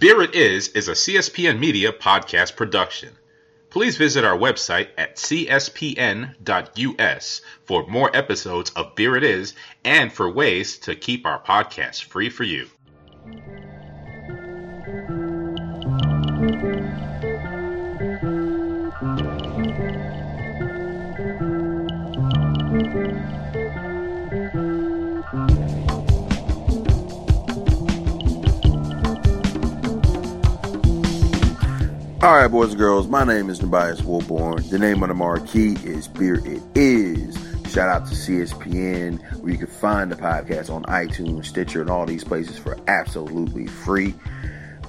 Beer It Is is a CSPN Media podcast production. Please visit our website at cspn.us for more episodes of Beer It Is and for ways to keep our podcast free for you. All right, boys and girls, my name is Tobias Woolborn. The name on the marquee is Beer It Is. Shout out to CSPN, where you can find the podcast on iTunes, Stitcher, and all these places for absolutely free.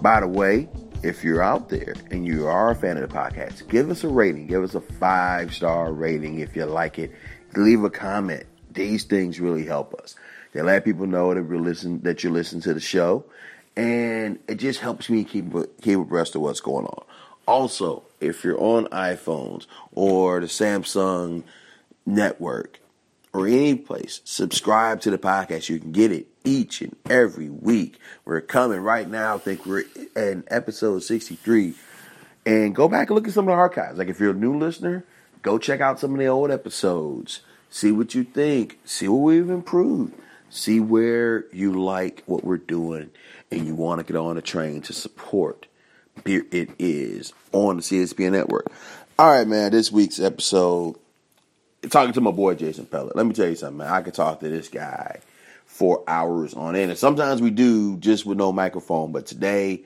By the way, if you're out there and you are a fan of the podcast, give us a rating. Give us a five star rating if you like it. Leave a comment. These things really help us. They let people know that we listen that you listen to the show, and it just helps me keep keep abreast of what's going on. Also, if you're on iPhones or the Samsung network or any place, subscribe to the podcast. You can get it each and every week. We're coming right now. I think we're in episode 63. And go back and look at some of the archives. Like if you're a new listener, go check out some of the old episodes. See what you think. See what we've improved. See where you like what we're doing and you want to get on a train to support Beer It Is on the CSPN network. All right, man, this week's episode, talking to my boy Jason Pellet. Let me tell you something, man. I could talk to this guy for hours on end. And sometimes we do just with no microphone. But today,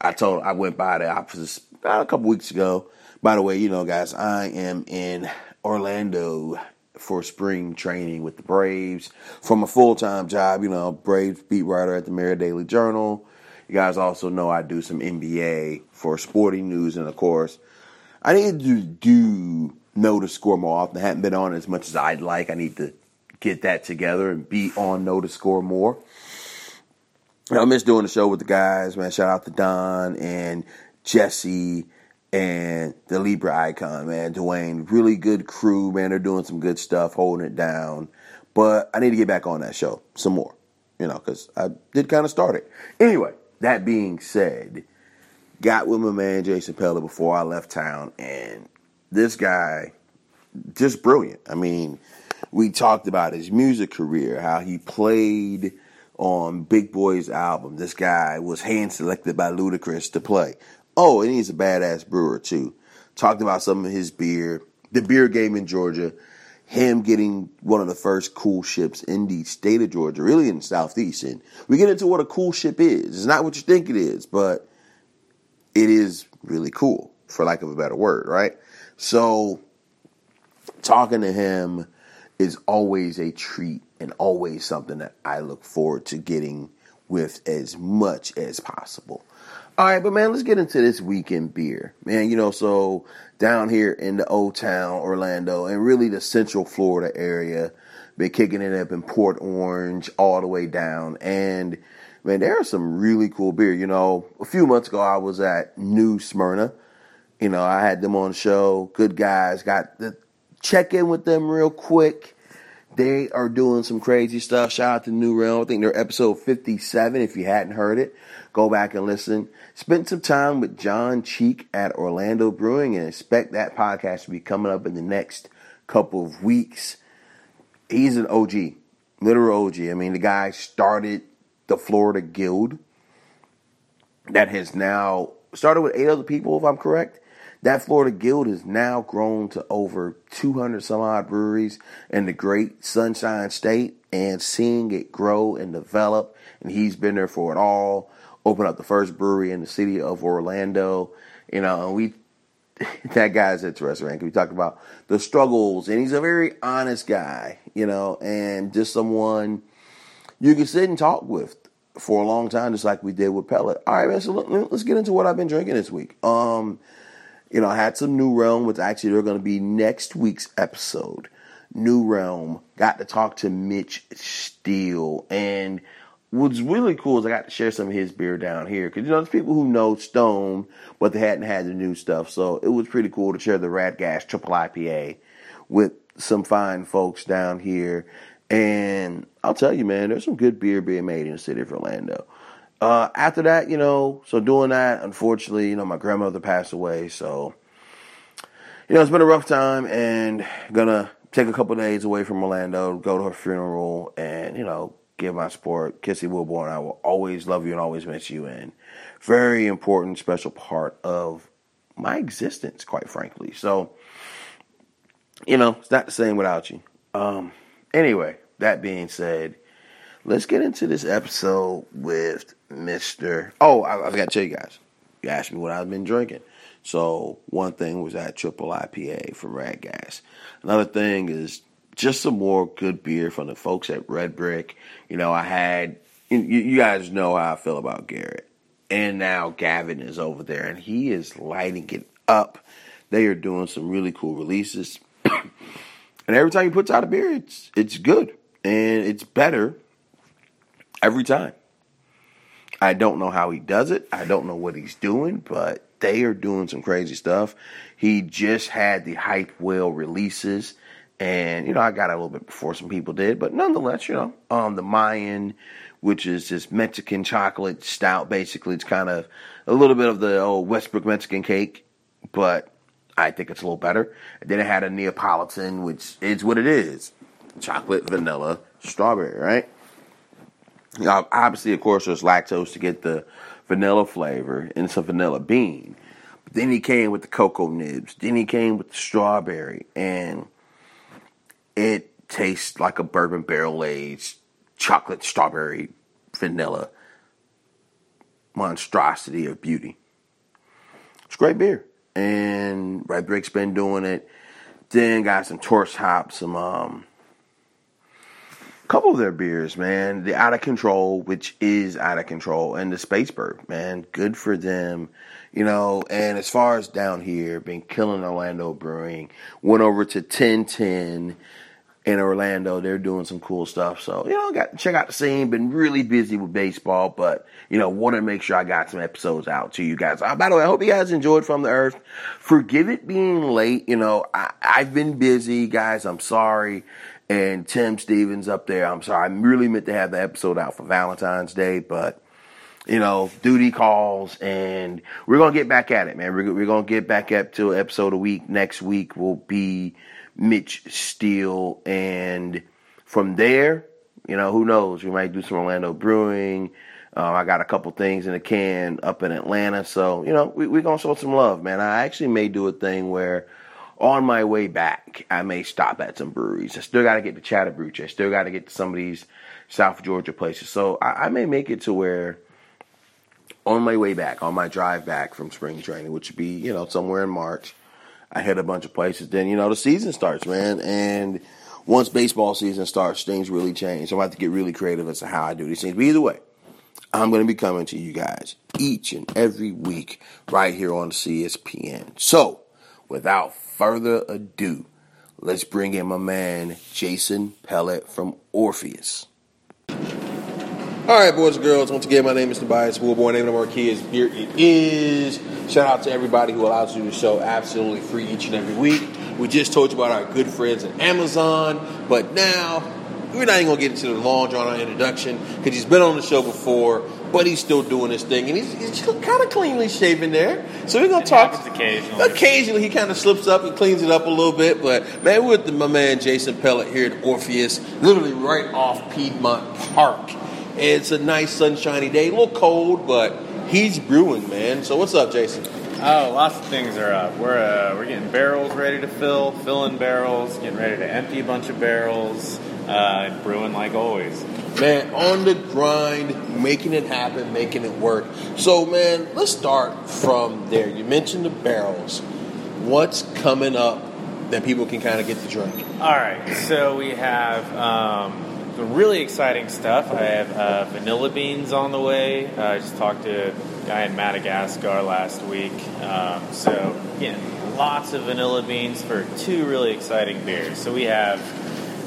I told I went by the office about a couple weeks ago. By the way, you know, guys, I am in Orlando for spring training with the Braves from a full time job. You know, Braves beat writer at the Marietta Daily Journal. You guys also know I do some NBA for sporting news, and of course, I need to do know the score more often. I haven't been on as much as I'd like. I need to get that together and be on know the score more. I miss doing the show with the guys, man. Shout out to Don and Jesse and the Libra icon, man. Dwayne, really good crew, man. They're doing some good stuff, holding it down. But I need to get back on that show some more, you know, because I did kind of start it. Anyway, that being said, got with my man Jason Pellet before I left town, and this guy, just brilliant. I mean, we talked about his music career, how he played on Big Boi's album. This guy was hand selected by Ludacris to play. Oh, and he's a badass brewer too. Talked about some of his beer, the beer game in Georgia, him getting one of the first cool ships in the state of Georgia, really in the southeast. And we get into what a cool ship is. It's not what you think it is, but it is really cool, for lack of a better word, right? So talking to him is always a treat and always something that I look forward to getting with as much as possible. All right, but man, let's get into this weekend beer. Man, you know, so down here in the old town, Orlando, and really the central Florida area, been kicking it up in Port Orange all the way down. And man, there are some really cool beer. You know, a few months ago, I was at New Smyrna. You know, I had them on the show. Good guys. Got the check in with them real quick. They are doing some crazy stuff. Shout out to New Realm. I think they're episode 57. If you hadn't heard it, go back and listen. Spent some time with John Cheek at Orlando Brewing and expect that podcast to be coming up in the next couple of weeks. He's an OG, literal OG. I mean, the guy started the Florida Guild that has now started with eight other people, if I'm correct. That Florida Guild has now grown to over 200 some odd breweries in the great Sunshine State and seeing it grow and develop. And he's been there for it all. Opened up the first brewery in the city of Orlando. You know, and we, that guy's interesting, man. We talked about the struggles, and he's a very honest guy, you know, and just someone you can sit and talk with for a long time, just like we did with Pellet. All right, man. So let's get into what I've been drinking this week. Um, you know, I had some New Realm, which actually they're going to be next week's episode. New Realm. Got to talk to Mitch Steele. And what's really cool is I got to share some of his beer down here. Because, you know, there's people who know Stone, but they hadn't had the new stuff. So it was pretty cool to share the Rat Gas Triple IPA with some fine folks down here. And I'll tell you, man, there's some good beer being made in the city of Orlando. uh, after that, you know, so doing that, unfortunately, you know, my grandmother passed away, so you know, it's been a rough time, and gonna take a couple days away from Orlando, go to her funeral, and you know, give my support. Kissy Wilborn, I will always love you and always miss you, and very important, special part of my existence, quite frankly. So, you know, it's not the same without you. Um, anyway, that being said, let's get into this episode with Mr. Oh, I, I got to tell you guys. You asked me what I've been drinking. So one thing was that triple IPA from Rad Gas. Another thing is just some more good beer from the folks at Red Brick. You know, I had you, guys know how I feel about Garrett, and now Gavin is over there, and he is lighting it up. They are doing some really cool releases, and every time he puts out a beer, it's it's good and it's better every time. I don't know how he does it. I don't know what he's doing, but they are doing some crazy stuff. He just had the Hype Whale releases, and you know I got a little bit before some people did, but nonetheless, you know, um, the Mayan, which is this Mexican chocolate stout. Basically, it's kind of a little bit of the old Westbrook Mexican cake, but I think it's a little better. And then it had a Neapolitan, which is what it is: chocolate, vanilla, strawberry, right? Now, obviously, of course, there's lactose to get the vanilla flavor and some vanilla bean. But then he came with the cocoa nibs. Then he came with the strawberry, and it tastes like a bourbon barrel aged chocolate, strawberry, vanilla monstrosity of beauty. It's great beer, and Red Brick's been doing it. Then got some torch hops, some um, couple of their beers, man. The Out of Control, which is out of control, and the Spacebird, man. Good for them. You know, and as far as down here, been killing Orlando Brewing. Went over to 1010 in Orlando. They're doing some cool stuff. So, you know, got check out the scene. Been really busy with baseball, but you know, want to make sure I got some episodes out to you guys. Uh, by the way, I hope you guys enjoyed From the Earth. Forgive it being late. You know, I, I've been busy, guys. I'm sorry and Tim Stevens up there. I'm sorry, I really meant to have the episode out for Valentine's Day, but you know, duty calls, and we're gonna get back at it, man. We're, we're gonna get back up to episode a week. Next week will be Mitch Steele, and from there, you know, who knows? We might do some Orlando Brewing. Um, I got a couple things in the can up in Atlanta, so you know, we, we're gonna show some love, man. I actually may do a thing where on my way back, I may stop at some breweries. I still got to get to Chattahoochee. I still got to get to some of these South Georgia places. So I, I, may make it to where on my way back, on my drive back from spring training, which would be, you know, somewhere in March, I hit a bunch of places. Then, you know, the season starts, man. And once baseball season starts, things really change. So I have to get really creative as to how I do these things. But either way, I'm going to be coming to you guys each and every week right here on CSPN. So, without further ado, let's bring in my man Jason Pellet from Orpheus. All right, boys and girls. Once again, my name is Tobias Woolborn. Name of our is Beer It Is. Shout out to everybody who allows you to show absolutely free each and every week. We just told you about our good friends at Amazon, but now we're not even gonna get into the long drawn out introduction because he's been on the show before, but he's still doing his thing, and he's, he's kind of cleanly shaven there. So we're gonna it talk. occasionally. Occasionally, he kind of slips up and cleans it up a little bit, but man, we're with my man Jason Pellet here at Orpheus, literally right off Piedmont Park. It's a nice sunshiny day, a little cold, but he's brewing, man. So what's up, Jason? Oh, lots of things are up. We're uh, we're getting barrels ready to fill, filling barrels, getting ready to empty a bunch of barrels, uh, brewing like always. Man, on the grind, making it happen, making it work. So, man, let's start from there. You mentioned the barrels. What's coming up that people can kind of get to drink? All right, so we have um, some really exciting stuff. I have uh, vanilla beans on the way. Uh, I just talked to a guy in Madagascar last week. Um, so, again, lots of vanilla beans for two really exciting beers. So we have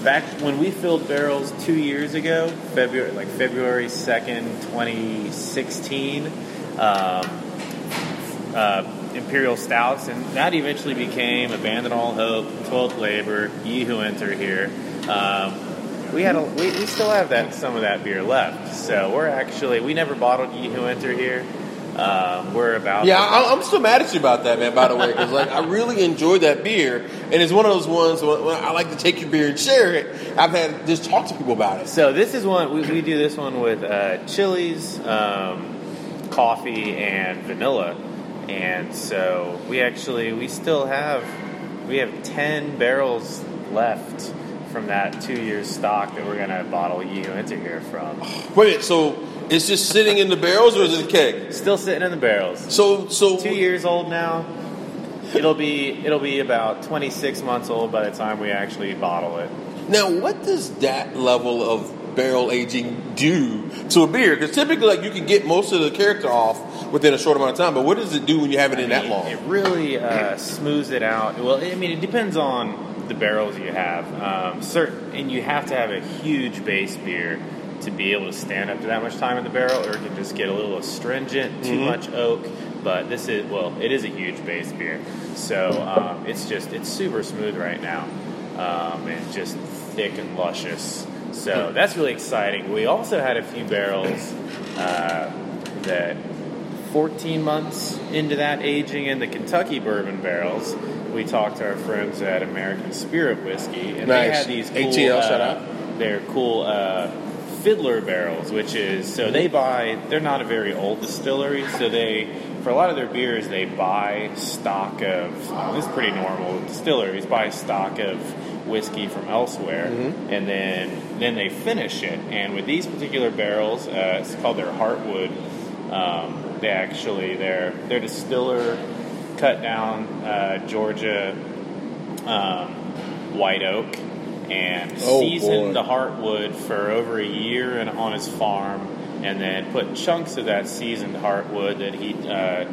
back when we filled barrels two years ago, February like February second, twenty sixteen. Um, uh, Imperial Stouts, and that eventually became Abandon All Hope, 12th Labor, Ye Who Enter Here. Um, we had a, we, we still have that some of that beer left. So we're actually we never bottled Ye Who Enter Here. Um, we're about Yeah, I, I'm still mad at you about that, man. By the way, because like I really enjoyed that beer, and it's one of those ones when, when I like to take your beer and share it. I've had just talk to people about it. So this is one we, we do this one with uh, chilies, um, coffee, and vanilla, and so we actually we still have we have ten barrels left from that two year stock that we're gonna bottle you into here from. Wait, so it's just sitting in the barrels, or is it a keg? Still sitting in the barrels. So, so Two years old now. It'll be it'll be about 26 months old by the time we actually bottle it. Now, what does that level of barrel aging do to a beer? Because typically, like you can get most of the character off within a short amount of time, but what does it do when you have it in I that long? It really uh, smooths it out. Well, I mean, it depends on the barrels you have. Um, certain, and you have to have a huge base beer to be able to stand up to that much time in the barrel, or it can just get a little astringent, too Mhm. much oak. But this is well, it is a huge base beer, so um, it's just it's super smooth right now, um, and just thick and luscious. So that's really exciting. We also had a few barrels uh, that 14 months into that aging in the Kentucky bourbon barrels, we talked to our friends at American Spirit Whiskey, and they had these cool, ATL, uh, shout out. They're cool uh, fiddler barrels, which is so they buy. They're not a very old distillery, so they for a lot of their beers they buy stock of. this is pretty normal. Distilleries buy stock of whiskey from elsewhere, and then then they finish it. And with these particular barrels, uh, it's called their Heartwood. Um, they actually their their distiller cut down uh, Georgia um, white oak and Oh, seasoned boy. the heartwood for over a year and on his farm, and then put chunks of that seasoned heartwood that he uh,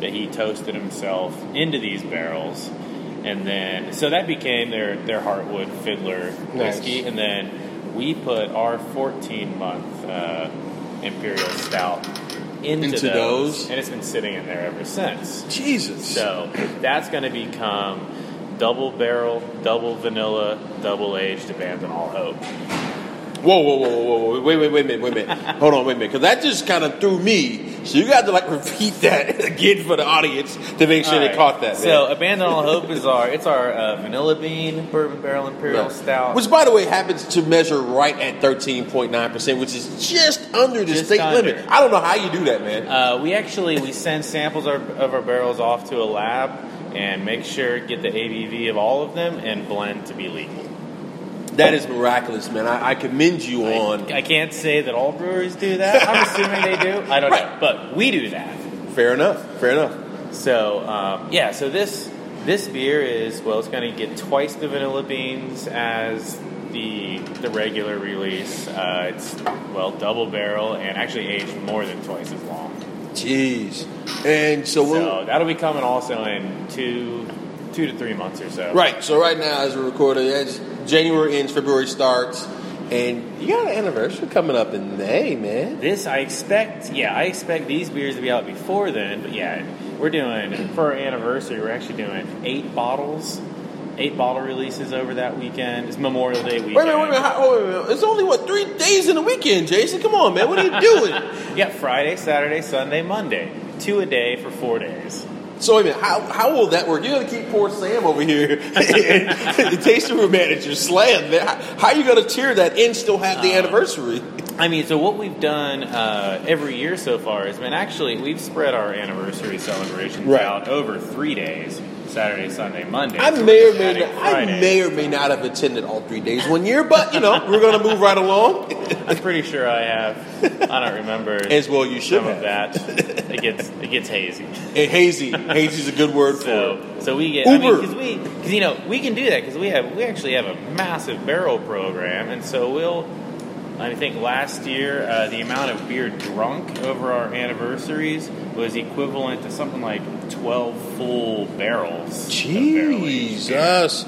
that he toasted himself into these barrels, and then so that became their their heartwood fiddler whiskey, Nice. and then we put our 14 month uh, imperial stout into, Into those, those? and it's been sitting in there ever since. Jesus. So that's going to become double barrel, double vanilla, double aged abandon all hope. Whoa, whoa, whoa, whoa, whoa, wait, wait, wait a minute, wait a minute. Hold on, wait a minute, because that just kind of threw me. So you got to like repeat that again for the audience to make sure All they caught that. So man. abandon all hope is our it's our uh, vanilla bean bourbon barrel imperial Right. stout. Which, by the way, happens to measure right at 13.9%, which is just under the Just state under. limit. I don't know how you do that, man. Uh, we actually we send samples of, of our barrels off to a lab and make sure get the ABV of all of them and blend to be legal. That is miraculous, man. I, I commend you on. I can't say that all breweries do that. I'm assuming they do. I don't know, but we do that. Fair enough. Fair enough. So um, yeah, so this this beer is well, it's going to get twice the vanilla beans as the the regular release. Uh, it's well double barrel and actually aged more than twice as long. Jeez. And so, we'll, So that'll be coming also in two two to three months or so. right. So right now, as we're recording, it's January ends, February starts, and you got an anniversary coming up in May, man. This I expect. Yeah, I expect these beers to be out before then. But yeah, we're doing for our anniversary. We're actually doing eight bottles. Eight bottle releases over that weekend. It's Memorial Day weekend. Wait a minute, wait a minute. How, wait a minute. It's only what three days in the weekend, Jason. Come on, man. What are you doing? Yeah, Friday, Saturday, Sunday, Monday. Two a day for four days. So wait a minute. How, how will that work? You're gonna keep poor Sam over here, the tasting room manager, slam. Man. How, are you gonna tear that and still have the Uh, anniversary? I mean, so what we've done uh, every year so far has been actually we've spread our anniversary celebrations Right. out over three days: Saturday, Sunday, Monday. I may or may not, I may or may not have attended all three days one year, but you know we're gonna move right along. I'm pretty sure I have. I don't remember As well, you should some of that. It gets it gets hazy. And hazy, hazy is a good word for So it. so we get I mean Uber. because we because you know we can do that because we have we actually have a massive barrel program and so we'll. I think last year uh, the amount of beer drunk over our anniversaries was equivalent to something like twelve full barrels. Jesus,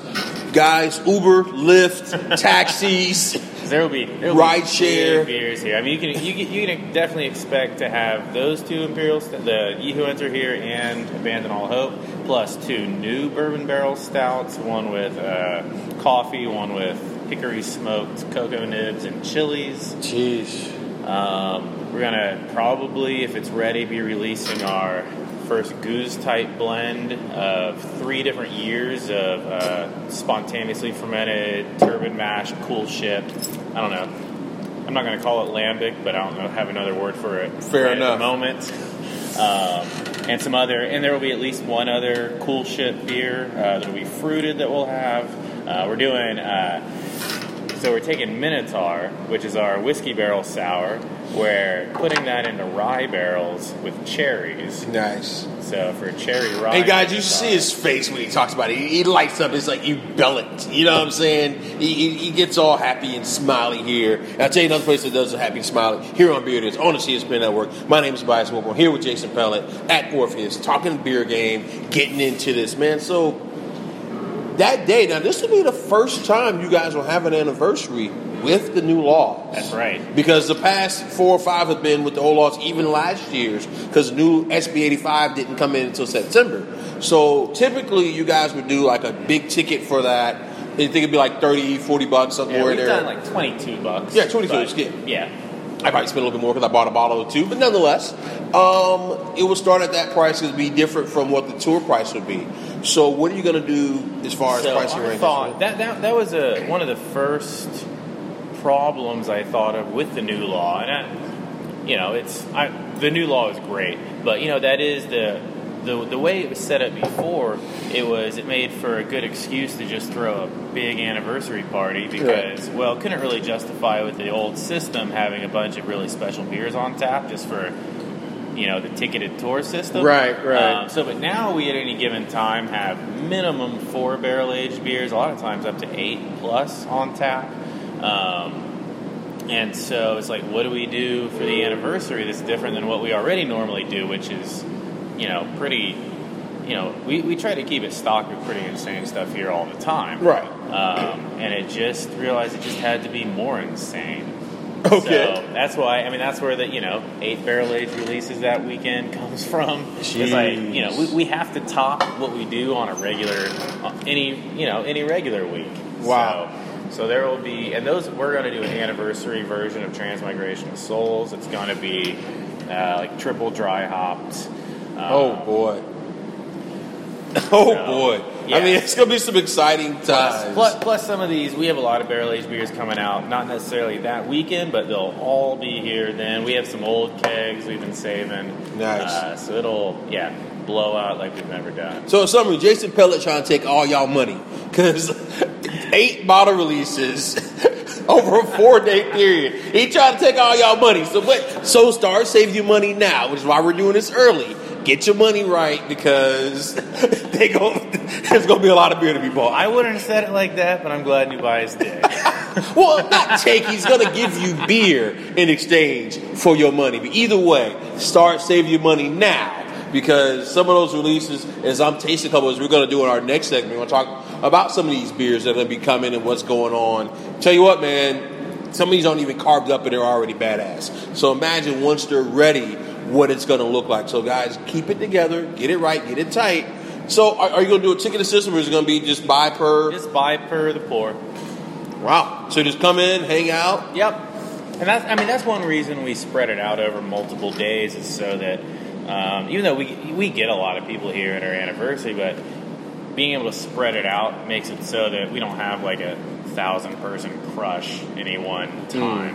guys, Uber, Lyft, taxis. There will be there will Ride be share. beers here. I mean, you can you can, you can definitely expect to have those two imperials, the Enter here and Abandon All Hope, plus two new bourbon barrel stouts, one with uh, coffee, one with hickory smoked cocoa nibs and chilies. Jeez. Um, we're gonna probably, if it's ready, be releasing our first gueuze type blend of three different years of uh, spontaneously fermented turbid mash cool ship. I don't know. I'm not gonna call it lambic, but I don't know have another word for it. Fair right enough. At the moment. Um, and some other, and there will be at least one other cool ship beer uh, that'll be fruited that we'll have. Uh, we're doing. Uh, so we're taking Minotaur, which is our whiskey barrel sour. We're putting that into rye barrels with cherries. Nice. So for cherry rye. Hey guys, you see his face when he talks about it. He, he lights up. It's like you bell it. You know what I'm saying? He, he, he gets all happy and smiley here. And I'll tell you another place that does a happy and smiley here on Beard is on the CSPN Network. My name is Bias Wilborn here with Jason Pellet at Orpheus, talking beer game, getting into this man. So that day, now this will be the first time you guys will have an anniversary with the new law. That's right. Because the past four or five have been with the old laws, even last year's, because new SB 85 didn't come in until September. So typically, you guys would do like a big ticket for that. You think it'd be like 30, 40 bucks, something Yeah, we've there. done like 22 bucks. Yeah, 22 but- is good. Yeah. I probably spent a little bit more because I bought a bottle or two, but nonetheless, um, it will start at that price. It'll be different from what the tour price would be. So, what are you going to do as far as So pricing thought that, that that was a one of the first problems I thought of with the new law, and I, you know, it's I, the new law is great, but you know that is the the the way it was set up before. It was it made for a good excuse to just throw a big anniversary party because well, couldn't really justify with the old system having a bunch of really special beers on tap just for. You know the ticketed tour system, Right, right. Um, so, but now we at any given time have minimum four barrel aged beers, a lot of times up to eight plus on tap. Um, and so it's like, what do we do for the anniversary that's different than what we already normally do, which is, you know, pretty, you know, we, we try to keep it stocked with pretty insane stuff here all the time. Right. Um, and it just realized it just had to be more insane. Okay. So that's why, I mean, that's where the, you know, eight barrel age releases that weekend comes from. It's like, you know, we, we have to top what we do on a regular, uh, any, you know, any regular week. Wow. So, so there will be, and those, we're going to do an anniversary version of Transmigration of Souls. It's going to be uh, like triple dry hopped. Uh, Oh boy. Oh So, boy. yeah. I mean, it's going to be some exciting times. plus, plus some of these, we have a lot of barrel aged beers coming out. Not necessarily that weekend, but they'll all be here then. We have some old kegs we've been saving. Nice. Uh, so it'll, yeah, blow out like we've never done. So in summary, Jason Pellet trying to take all y'all money because eight bottle releases over a four day period. He trying to take all y'all money. So what? So Star save you money now, which is why we're doing this early. Get your money right because they go. There's gonna be a lot of beer to be bought. I wouldn't have said it like that, but I'm glad New Bias did. Well, not take. He's gonna give you beer in exchange for your money. But either way, start saving your money now because some of those releases, as I'm tasting a couple, as we're gonna do in our next segment, we're gonna talk about some of these beers that are gonna be coming and what's going on. Tell you what, man, some of these aren't even carved up and they're already badass. So imagine once they're ready, what it's gonna look like. So guys, keep it together, get it right, get it tight. So are, are you gonna do a ticketed system or is it gonna be just buy per? Just buy per the pour. Wow. So just come in, hang out. Yep. And that's, I mean, that's one reason we spread it out over multiple days is so that, um, even though we, we get a lot of people here at our anniversary, but being able to spread it out makes it so that we don't have like a thousand person crush any one time.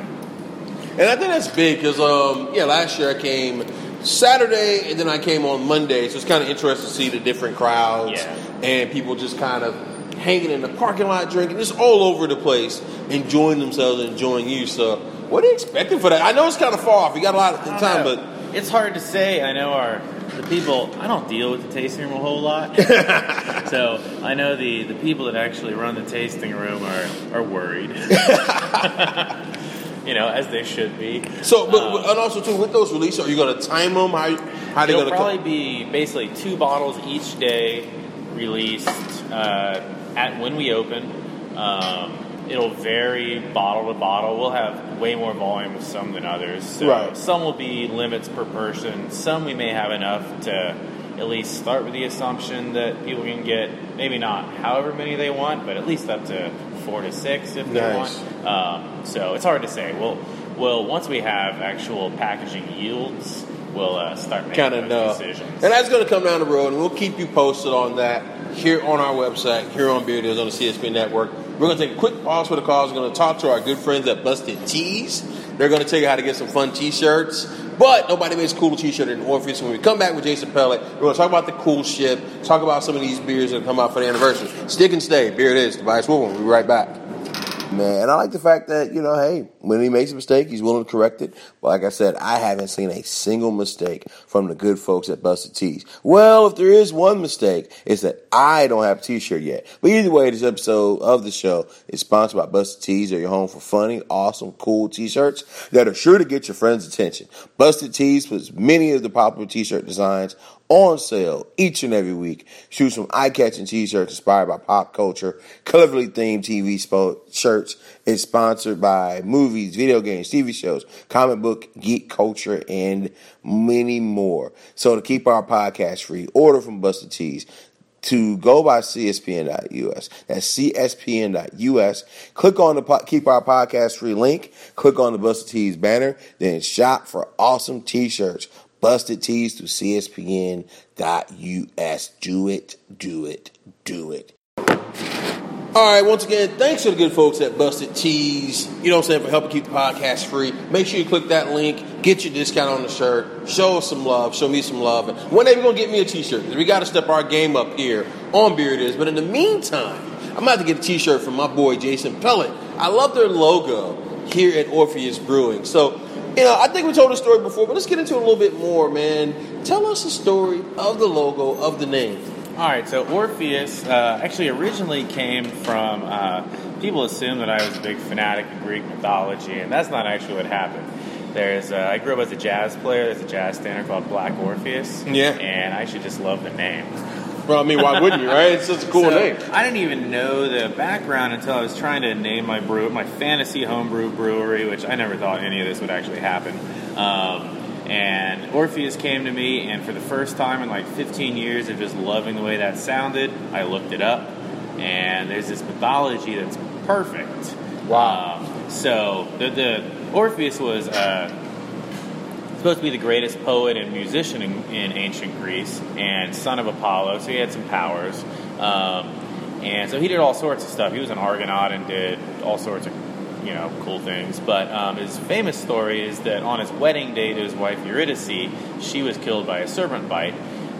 And I think that's big because, um, yeah, last year I came Saturday and then I came on Monday, so it's kind of interesting to see the different crowds Yeah. and people just kind of hanging in the parking lot, drinking, just all over the place, enjoying themselves and enjoying you. So, what are you expecting for that? I know it's kind of far off. You got a lot of time, know. but it's hard to say. I know our people. I don't deal with the tasting room a whole lot, so I know the the people that actually run the tasting room are are worried. you know, as they should be. so, but Um, and also too with those releases, are you going to time them? How how they going to probably be basically two bottles each day released uh, at when we open. Um, it'll vary bottle to bottle. We'll have way more volume of some than others. So Right. some will be limits per person. Some we may have enough to at least start with the assumption that people can get maybe not however many they want, but at least up to four to six if they want. Um, so it's hard to say. We'll, well, once we have actual packaging yields, we'll uh, start making kind of those know. decisions. And that's going to come down the road, and we'll keep you posted on that here on our website, here on Beard Is on the CSPN Network. We're going to take a quick pause for the cause. We're going to talk to our good friends at Busted Tees. They're going to tell you how to get some fun T-shirts. But nobody makes a cooler T-shirt than Orpheus. When we come back with Jason Pellet, we're going to talk about the cool ship, talk about some of these beers that come out for the anniversary. Stick and stay. Beer Is. Tobias Woolman. We'll be right back. Man, and I like the fact that, you know, hey, when he makes a mistake, he's willing to correct it. But like I said, I haven't seen a single mistake from the good folks at Busted Tees. Well, if there is one mistake, it's that I don't have a t-shirt yet. But either way, this episode of the show is sponsored by Busted Tees. They're your home for funny, awesome, cool t-shirts that are sure to get your friends' attention. Busted Tees puts many of the popular t-shirt designs on sale each and every week. Choose from eye-catching t-shirts inspired by pop culture, colorfully themed TV spo- shirts. It's sponsored by movies, video games, TV shows, comic book, geek culture, and many more. So to keep our podcast free, order from Busted Tees to go by cspn.us. That's cspn.us. Click on the po- keep our podcast free link. Click on the Busted Tees banner. Then shop for awesome t-shirts. Busted Tees to cspn.us. Do it, do it, do it. All right, once again, thanks to the good folks at Busted Tees. You know what I'm saying, for helping keep the podcast free. Make sure you click that link, get your discount on the shirt, show us some love, show me some love. And one day we're going to get me a t shirt we got to step our game up here on Beard Is. But in the meantime, I'm about to get a t shirt from my boy Jason Pellet. I love their logo here at Orpheus Brewing. So, you know, I think we told the story before, but let's get into it a little bit more, man. Tell us the story of the logo, of the name. All right, so Orpheus uh, actually originally came from. Uh, people assume that I was a big fanatic of Greek mythology, and that's not actually what happened. There's, uh, I grew up as a jazz player. There's a jazz standard called Black Orpheus. Yeah. and I actually just love the name. Well, I mean, why wouldn't you, right? It's such a cool So, name. I didn't even know the background until I was trying to name my brew, my fantasy homebrew brewery, which I never thought any of this would actually happen. Um, and Orpheus came to me, and for the first time in like 15 years of just loving the way that sounded, I looked it up, and there's this mythology that's perfect. Wow. Um, so the, the Orpheus was. Uh, supposed to be the greatest poet and musician in, in ancient Greece and son of Apollo, so he had some powers. Um, and so he did all sorts of stuff. He was an Argonaut and did all sorts of, you know, cool things. But um, his famous story is that on his wedding day to his wife Eurydice, she was killed by a serpent bite.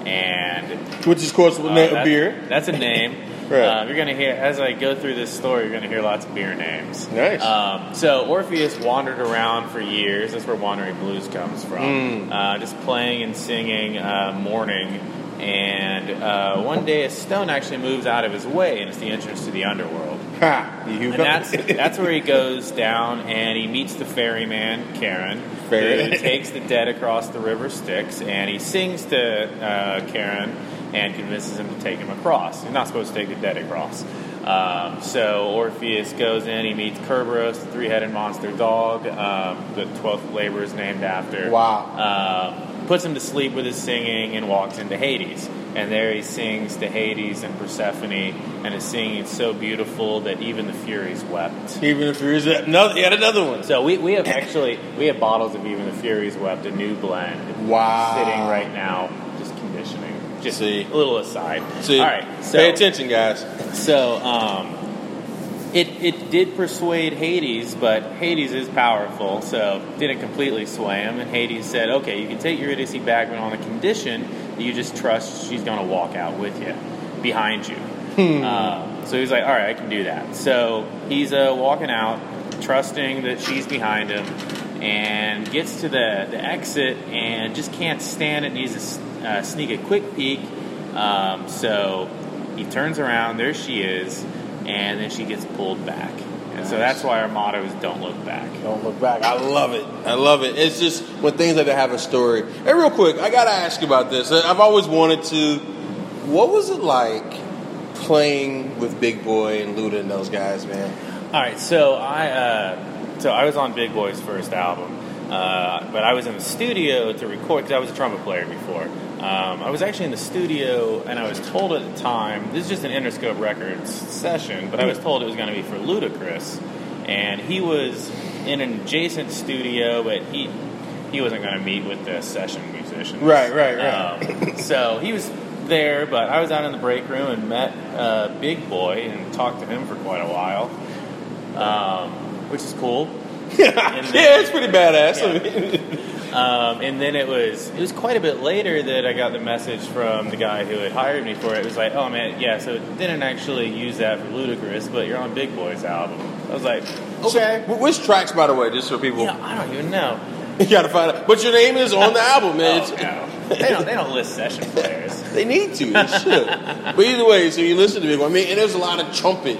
And Which is, of course, uh, a beer. That's a name. Right. Uh, you're gonna hear as I go through this story. You're gonna hear lots of beer names. Nice. Um, so Orpheus wandered around for years. That's where Wandering Blues comes from. Mm. Uh, just playing and singing, uh, mourning. And uh, one day, a stone actually moves out of his way, and it's the entrance to the underworld. Ha! You And that's that's where he goes down, and he meets the ferryman Charon, Ferry- who takes the dead across the river Styx, and he sings to uh, Charon and convinces him to take him across. He's not supposed to take the dead across. Um, so Orpheus goes in, he meets Kerberos, the three-headed monster dog, um, the twelfth labor is named after. Wow. Um, puts him to sleep with his singing and walks into Hades. And there he sings to Hades and Persephone, and his singing is so beautiful that even the Furies wept. Even if there is another, yet another one. So we, we have actually we have bottles of even the Furies wept, a new blend, Wow. sitting right now, just See. a little aside. See, All right, so pay attention, guys. so um, it it did persuade Hades, but Hades is powerful, so didn't completely sway him. And Hades said, "Okay, you can take Eurydice back, but on the condition that you just trust she's going to walk out with you, behind you." Uh, so he's like, "All right, I can do that." So he's uh, walking out, trusting that she's behind him, and gets to the the exit and just can't stand it. Needs to uh, sneak a quick peek. Um, so he turns around, there she is, and then she gets pulled back. And so that's why our motto is "Don't look back." Don't look back. I love it. I love it. It's just when things like that have a story. And real quick, I gotta ask you about this. I've always wanted to. What was it like playing with Big Boi and Luda and those guys, man? All right, so I uh, so I was on Big Boi's first album. Uh, but I was in the studio to record because I was a trumpet player before. Um, I was actually in the studio, and I was told at the time this is just an Interscope Records session, but I was told it was going to be for Ludacris, and he was in an adjacent studio, but he he wasn't going to meet with the session musicians. Right, right, right. Um, so he was there, but I was out in the break room and met uh, Big Boi and talked to him for quite a while, um, which is cool. yeah, then- it's pretty badass. Yeah. Um, and then it was it was quite a bit later that I got the message from the guy who had hired me for it. It was like, oh man, yeah, so it didn't actually use that for Ludacris, but you're on Big Boi's album. I was like, okay. So, which tracks, by the way, just so people yeah, I don't even know. you gotta find out. But your name is on the album, man. Oh, no. they don't they don't list session players. They need to. They should. but either way, so you listen to Big. I mean, and there's a lot of trumpet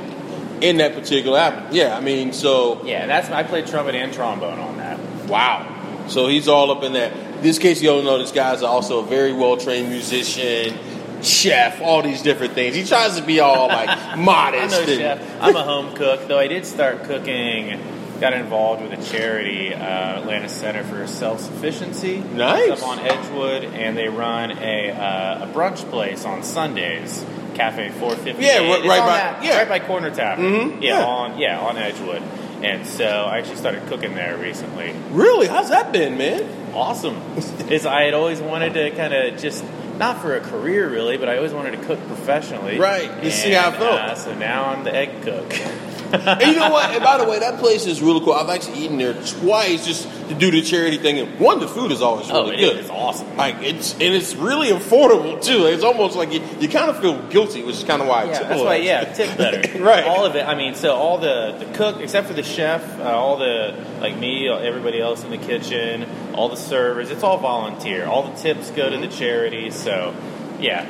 in that particular album. Yeah, I mean, so Yeah, that's I played trumpet and trombone on that. wow. So he's all up in that. This case, you don't know this guy's also a very well trained musician, chef, all these different things. He tries to be all like modest. no and- chef. I'm a home cook, though I did start cooking. Got involved with a charity, uh, Atlanta Center for Self Sufficiency. Nice. Up on Edgewood, and they run a, uh, a brunch place on Sundays, Cafe 450. Yeah, right- right by- that- yeah. right by Corner Tavern. Mhm, Yeah, yeah. on yeah on Edgewood. And so I actually started cooking there recently. Really? How's that been, man? Awesome. is I had always wanted to kind of just not for a career really, but I always wanted to cook professionally. Right, you see how it And, felt. Uh, so now I'm the egg cook. And you know what? And by the way, that place is really cool. I've actually eaten there twice just to do the charity thing. And one, the food is always oh, really it is. good. It's awesome. Like it's and it's really affordable too. It's almost like you, you kind of feel guilty, which is kind of why I Yeah, tip that's why. Yeah, tip better. Right. All of it. I mean, so all the the cook, except for the chef, uh, all the like me, everybody else in the kitchen, all the servers. It's all volunteer. All the tips go to the charity. So, yeah,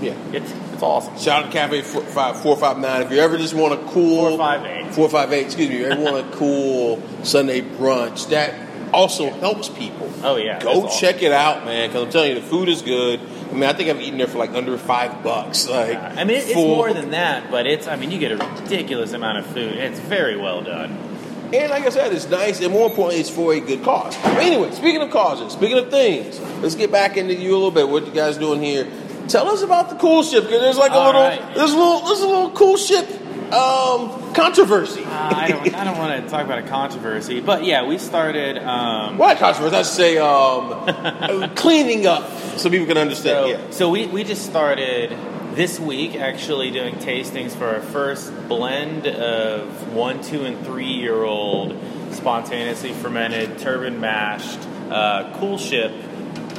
Yeah. it's it's awesome. Shout out to Cafe four five four five nine. If you ever just want a cool 458. four five eight, excuse me, if you ever want a cool Sunday brunch that also helps people. Oh yeah, Go that's check it out, man. Because I'm telling you, the food is good. I mean, I think I've eaten there for like under five bucks. Like, awesome. I mean, it, it's full- more than that, but it's. I mean, you get a ridiculous amount of food. It's very well done. And like I said, it's nice, and more importantly, it's for a good cause. But anyway, speaking of causes, speaking of things, let's get back into you a little bit. What you guys doing here? Tell us about the cool ship because there's like a All little, right. there's a little, there's a little cool ship um, controversy. Uh, I don't. I don't want to talk about a controversy, but yeah, we started. Um, Why controversy? I say um, cleaning up so people can understand. So, yeah. so we, we just started this week actually doing tastings for our first blend of one, two, and three year old spontaneously fermented, turbid mashed, uh, cool ship,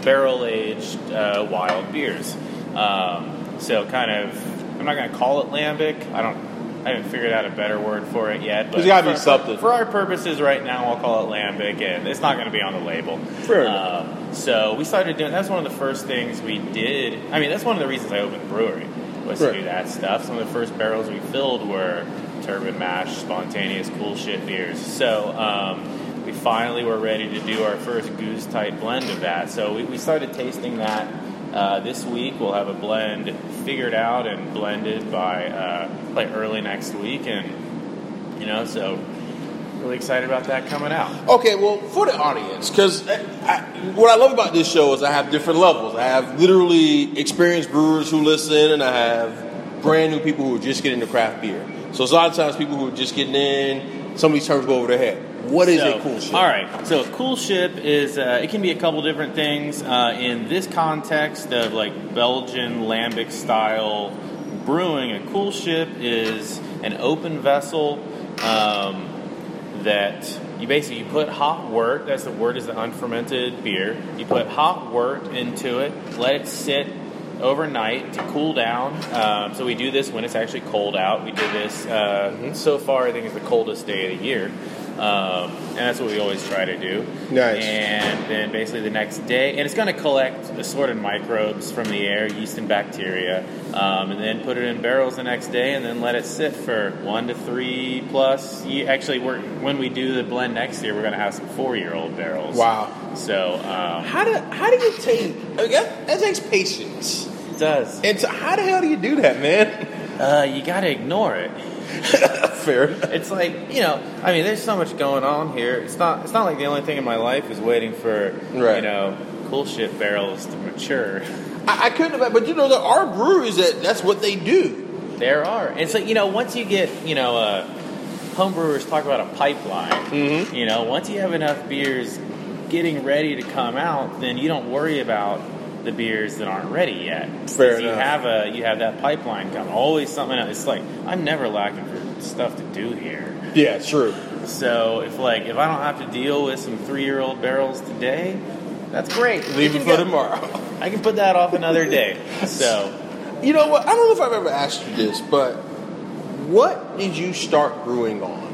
barrel aged uh, wild beers. Um, so kind of, I'm not going to call it lambic. I don't. I haven't figured out a better word for it yet. But There's gotta be for- something. For our purposes right now, I'll call it lambic, and it's not going to be on the label. Enough. Um, so we started doing. That's one of the first things we did. I mean, that's one of the reasons I opened the brewery was to do that stuff. Some of the first barrels we filled were turbid mash, spontaneous, cool ship beers. So um, we finally were ready to do our first gueuze type blend of that. So we, we started tasting that. Uh, this week we'll have a blend figured out and blended by uh, like early next week, and you know, so really excited about that coming out. Okay, well, for the audience, because what I love about this show is I have different levels. I have literally experienced brewers who listen, and I have brand new people who are just getting into craft beer. So it's a lot of times people who are just getting in, some of these terms go over their head. What is So, a cool ship? All right. So a cool ship is uh, it can be a couple different things. Uh, in this context of like Belgian lambic style brewing, a cool ship is an open vessel um, that you basically you put hot wort. That's the wort is the unfermented beer. You put hot wort into it, let it sit overnight to cool down. Um, so we do this when it's actually cold out. We did this uh, so far. I think it's the coldest day of the year, um, and that's what we always try to do. Nice. And then basically the next day, and it's going to collect assorted microbes from the air, yeast and bacteria, um, and then put it in barrels the next day, and then let it sit for one to three plus. ye- Actually, we're, when we do the blend next year, we're going to have some four-year-old barrels. Wow. So um, How do how do you take? I mean, that, that takes patience. it does. And so how the hell do you do that, man? Uh, you got to ignore it. fair. It's like you know, I mean, there's so much going on here. It's not. It's not like the only thing in my life is waiting for Right. you know cool ship barrels to mature. I, I couldn't imagine, but you know, there are breweries that that's what they do. There are. And so, you know, once you get, you know, uh, homebrewers talk about a pipeline. Mhm. You know, once you have enough beers getting ready to come out, then you don't worry about the beers that aren't ready yet. Fair 'Cause You have a you have that pipeline coming. Always something else. It's like I'm never lacking for stuff to do here. Yeah, true. So if like if I don't have to deal with some three year old barrels today, that's great. Leave it for go- tomorrow. I can put that off another day. So You know what? I don't know if I've ever asked you this, but what did you start brewing on?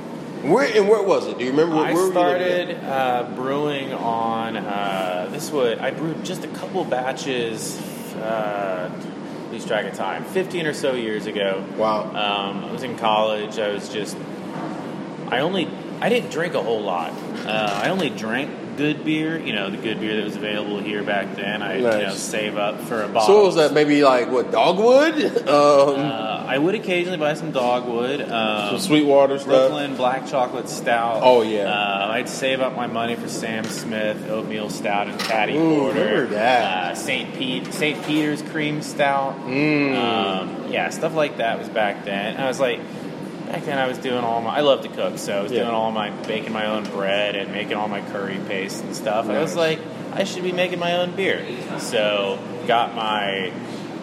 Where and where was it? Do you remember? Where, I where were you started uh, brewing on uh, this would I brewed just a couple batches. Uh, lose track of time. Fifteen or so years ago. Wow. Um, I was in college. I was just. I only. I didn't drink a whole lot. Uh, I only drank good beer. You know, the good beer that was available here back then. I you know save up for a bottle. So was that? Maybe like what dogwood? Um, Uh, I would occasionally buy some dogwood. Um, some Sweetwater stuff. Brooklyn Black Chocolate Stout. Oh, yeah. Uh, I'd save up my money for Sam Smith Oatmeal Stout and Taddy Ooh, Porter. that. Uh, St. Pete St. Peter's Cream Stout. Mm. Um, yeah, stuff like that was back then. I was like, back then I was doing all my. I love to cook, so I was Yeah. doing all my baking my own bread and making all my curry paste and stuff. I was like, I should be making my own beer. So got my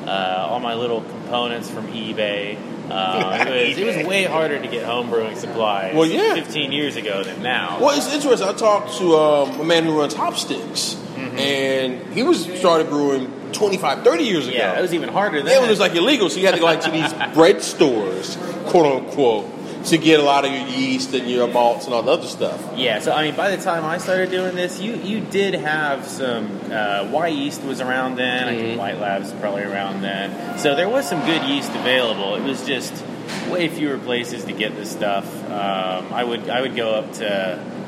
uh, all my little components from eBay. Uh, it, was, it was way harder to get home brewing supplies Well, yeah. 15 years ago than now. Well, it's interesting. I talked to um, a man who runs Hopsticks, Mm-hmm. and he was started brewing 25, 30 years ago. yeah, it was even harder then. Yeah, it was like illegal, so you had to go like to these bread stores, quote unquote, to get a lot of your yeast and your malts and all the other stuff. Yeah, so I mean, by the time I started doing this, you you did have some uh, Y yeast was around then. I Mm-hmm. think White Labs probably around then. So there was some good yeast available. It was just way fewer places to get this stuff. Um, I would I would go up to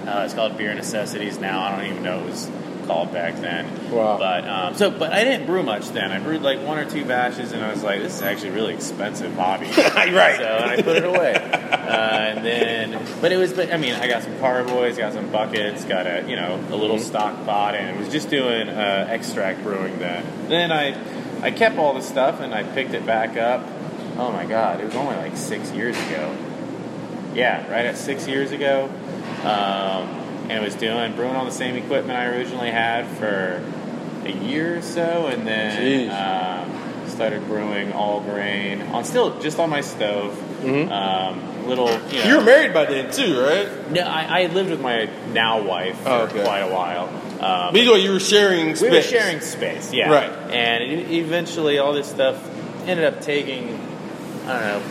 uh, it's called Beer Necessities now. I don't even know it was called back then. Wow. But um, so but I didn't brew much then. I brewed like one or two batches, and I was like, this is actually really expensive hobby. right. So I put it away. Uh, and then, but it was, but I mean, I got some carboys, got some buckets, got a you know a little stock pot, and it was just doing uh, extract brewing then. Then I, I kept all the stuff and I picked it back up. Oh my god, it was only like six years ago. Yeah, right at six years ago, um, and was doing brewing on the same equipment I originally had for a year or so, and then um, started brewing all grain on still just on my stove. Um, little, you know, Mm-hmm. You were married by then too, right? no, I, I lived with my now wife for Oh, okay. quite a while. Um, But either way, you were sharing space. we were sharing space, yeah. Right. And eventually, all this stuff ended up taking, I don't know,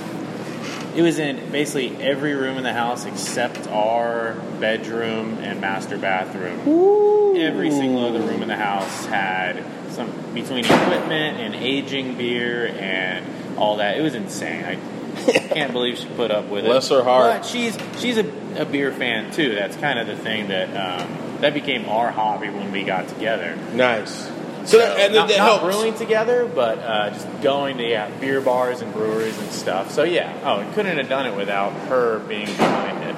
it was in basically every room in the house except our bedroom and master bathroom. Every single other room in the house had some between equipment and aging beer and all that. It was insane. I can't believe she put up with it. Bless her heart. But she's she's a, a beer fan too. That's kind of the thing that um, that became our hobby when we got together. Nice. So that, and not, that not helps. brewing together, but uh, just going to yeah, beer bars and breweries and stuff. So yeah, oh, I couldn't have done it without her being behind it.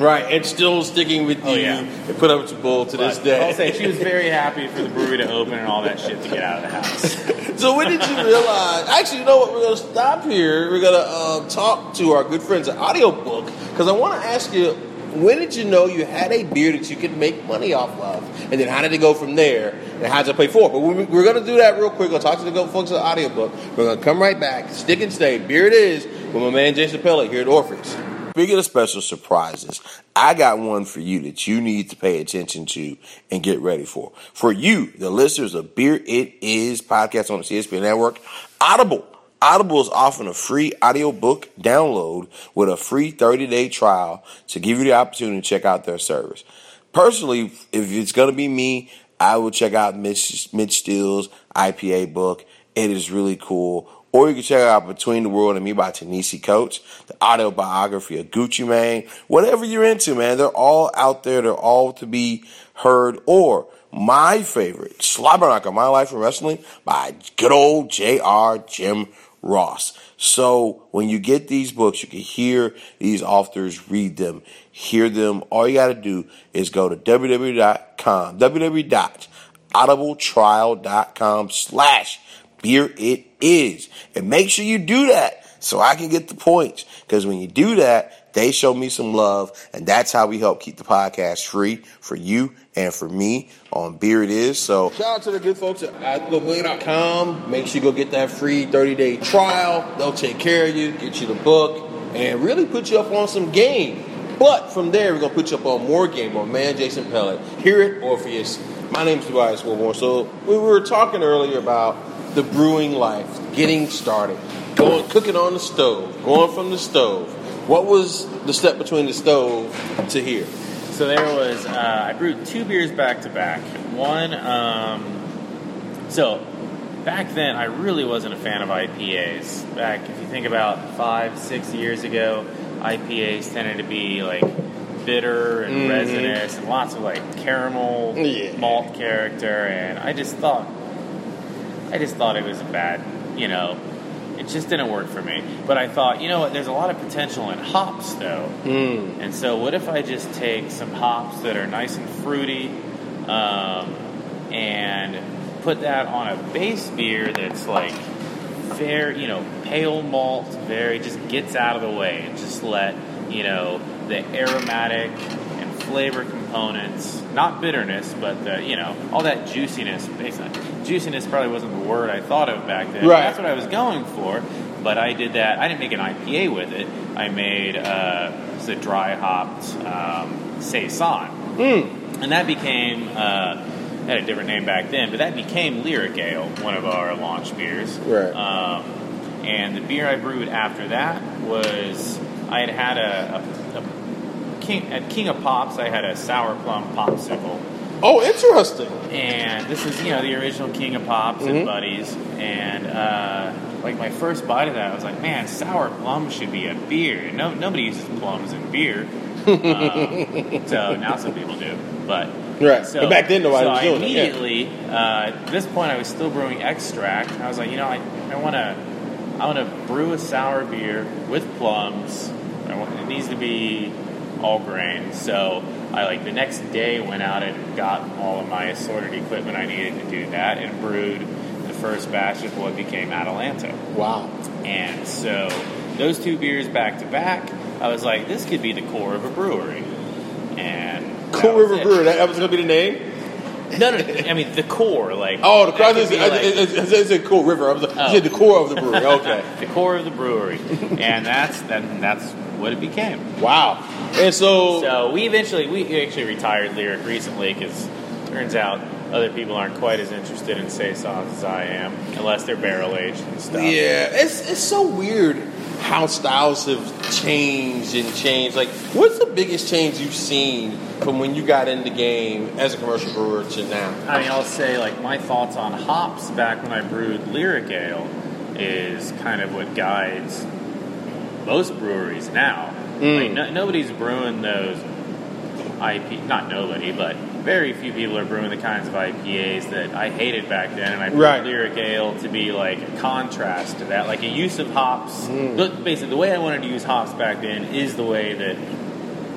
Right, and still sticking with Oh, you yeah. and put up with your bull to this day. I'll say she was very happy for the brewery to open and all that shit to get out of the house. So when did you realize? Actually, you know what? We're going to stop here. We're going to uh, talk to our good friends at Audiobook because I want to ask you, when did you know you had a beer that you could make money off of, and then how did it go from there, and how did it pay for it? But we- we're going to do that real quick. We'll talk to the folks at Audiobook. We're going to come right back, stick and stay. Beer it is with my man Jason Pellett here at Orpheus. Speaking of special surprises, I got one for you that you need to pay attention to and get ready for. For you, the listeners of Beer It Is podcast on the CSPN Network, Audible. Audible is offering a free audiobook download with a free 30 day trial to give you the opportunity to check out their service. Personally, if it's going to be me, I will check out Mitch, Mitch Steele's IPA book. It is really cool. Or you can check out Between the World and Me by Ta-Nehisi Coates, the autobiography of Gucci Mane. Whatever you're into, man, they're all out there. They're all to be heard. Or my favorite, Slobberknocker, My Life in Wrestling by good old J.R. Jim Ross. So when you get these books, you can hear these authors, read them, hear them. All you got to do is go to www.com, www.audibletrial.com slash beer it is. And make sure you do that so I can get the points. Because when you do that, they show me some love, and that's how we help keep the podcast free for you and for me on Beer It Is. So Shout out to the good folks at AudibleBook.com. Make sure you go get that free 30 day trial. They'll take care of you, get you the book, and really put you up on some game. But from there, we're to put you up on more game on Man Jason Pellett. Hear it, Orpheus. My name's Tobias Wilborn. So we were talking earlier about the brewing life, getting started, going cooking on the stove, going from the stove. What was the step between the stove to here? So there was, uh, I brewed two beers back to back. One, um, so back then I really wasn't a fan of IPAs. Back, if you think about five, six years ago, IPAs tended to be like bitter and Mhm. resinous and lots of like caramel Yeah. malt character. And I just thought, I just thought it was a bad, you know, it just didn't work for me. But I thought, you know what, there's a lot of potential in hops though. Mm. And so, what if I just take some hops that are nice and fruity um, and put that on a base beer that's like very, you know, pale malt, very just gets out of the way and just let, you know, the aromatic and flavor components, not bitterness, but the, you know, all that juiciness. Basically, juiciness probably wasn't the word I thought of back then. Right. That's what I was going for. But I did that. I didn't make an IPA with it. I made uh, a dry hopped um, saison, and that became uh, had a different name back then, but that became Lyric Ale, one of our launch beers. Right. Um, and the beer I brewed after that was I had had a, a, a King at King of Pops. I had a sour plum popsicle. Oh, interesting. And this is, you know, the original King of Pops Mhm. and Buddies. And uh, like my first bite of that, I was like, man, sour plum should be a beer. No, nobody uses plums in beer. Um, so now some people do, but Right. so, but back then, nobody so was I doing it. Yeah. immediately, uh, at this point, I was still brewing extract. I was like, you know, I, I want to, I want to brew a sour beer with plums. I want, it needs to be all grain. So I like the next day went out and got all of my assorted equipment I needed to do that and brewed the first batch of what became Atalanta. Wow. And so those two beers back to back, I was like, this could be the core of a brewery. And Cool River it. Brewer. That, that was going to be the name? No, no, I mean the core, like Oh, the could is like, said Cool River. I was like, Oh. the core of the brewery. Okay. the core of the brewery, and that's that, that's what it became. wow. And so, So we eventually we actually retired Lyric recently because turns out other people aren't quite as interested in saisons as I am, unless they're barrel aged and stuff. yeah, it's it's so weird how styles have changed and changed. Like, what's the biggest change you've seen from when you got in the game as a commercial brewer to now? I mean, I'll say like my thoughts on hops back when I brewed Lyric Ale is kind of what guides most breweries now. Mm. Like no, nobody's brewing those IP, not nobody, but very few people are brewing the kinds of IPAs that I hated back then, and I brewed Right. Lyric Ale to be like a contrast to that, like a use of hops. Mm. But basically, the way I wanted to use hops back then is the way that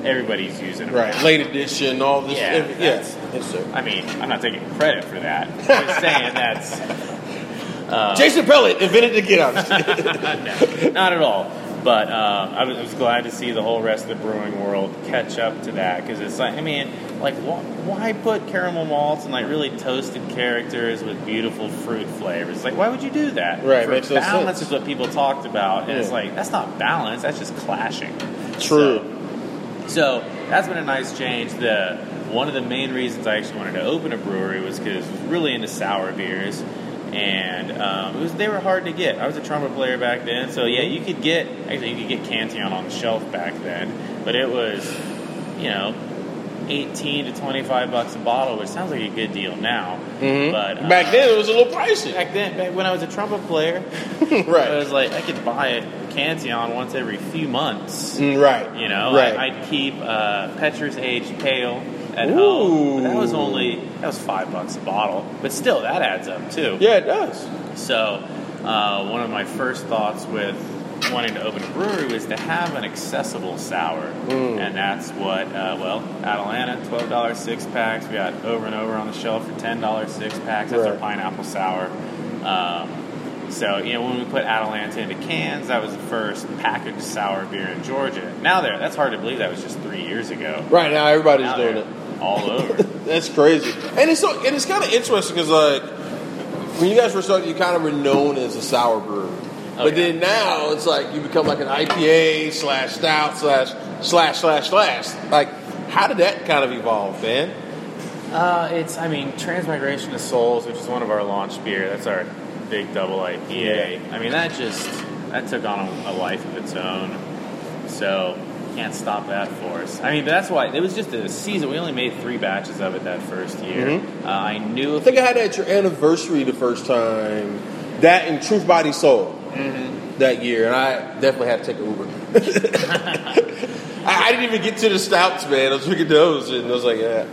everybody's using them. Right. now. Late addition, all this. Yeah, every- that's- Yes, sir. I mean, I'm not taking credit for that. I'm just saying that's Jason Pellett invented the get out. no, not at all. But um, I, was, I was glad to see the whole rest of the brewing world catch up to that because it's like, I mean, like, why, why put caramel malts and like really toasted characters with beautiful fruit flavors? Like, why would you do that? Right, For makes balance is what people talked about, and it's like that's not balance. That's just clashing. True. So, so that's been a nice change. The one of the main reasons I actually wanted to open a brewery was because I was really into sour beers, and um, it was they were hard to get. I was a trumpet player back then, so yeah, you could get actually you could get Cantillon on the shelf back then, but it was you know. 18 to 25 bucks a bottle, which sounds like a good deal now. Mhm. But uh, Back then, it was a little pricey. back then, back when I was a trumpet player, right, I was like, I could buy a Cantillon once every few months. Mm, right. You know, Right. I, I'd keep uh, Petrus aged pale at Ooh. home. But that was only that was five bucks a bottle, but still that adds up too. yeah, it does. So uh, one of my first thoughts with wanting to open a brewery was to have an accessible sour, and that's what uh, well, Atalanta, twelve dollars six packs. We got over and over on the shelf for ten dollars six packs. That's our pineapple sour. Um, so you know when we put Atalanta into cans, that was the first packaged sour beer in Georgia. Now there, that's hard to believe. That was just three years ago. Right now, everybody's Now doing it. All over. That's crazy, and it's so, and it's kind of interesting because like when you guys were started, you kind of were known as a sour brewer, Oh, but yeah. then now it's like you become like an IPA slash stout slash slash slash slash. Like, how did that kind of evolve, man? Uh, it's, I mean, Transmigration of Souls, which is one of our launch beer. That's our big double IPA. I mean, that just that took on a, a life of its own. So can't stop that for us. I mean, but that's why it was just a season. We only made three batches of it that first year. Uh, I knew I think I had it at your anniversary the first time. That and Truth Body Soul that year, and I definitely had to take an Uber. I, I didn't even get to the stouts, man. I was drinking those, and I was like, yeah.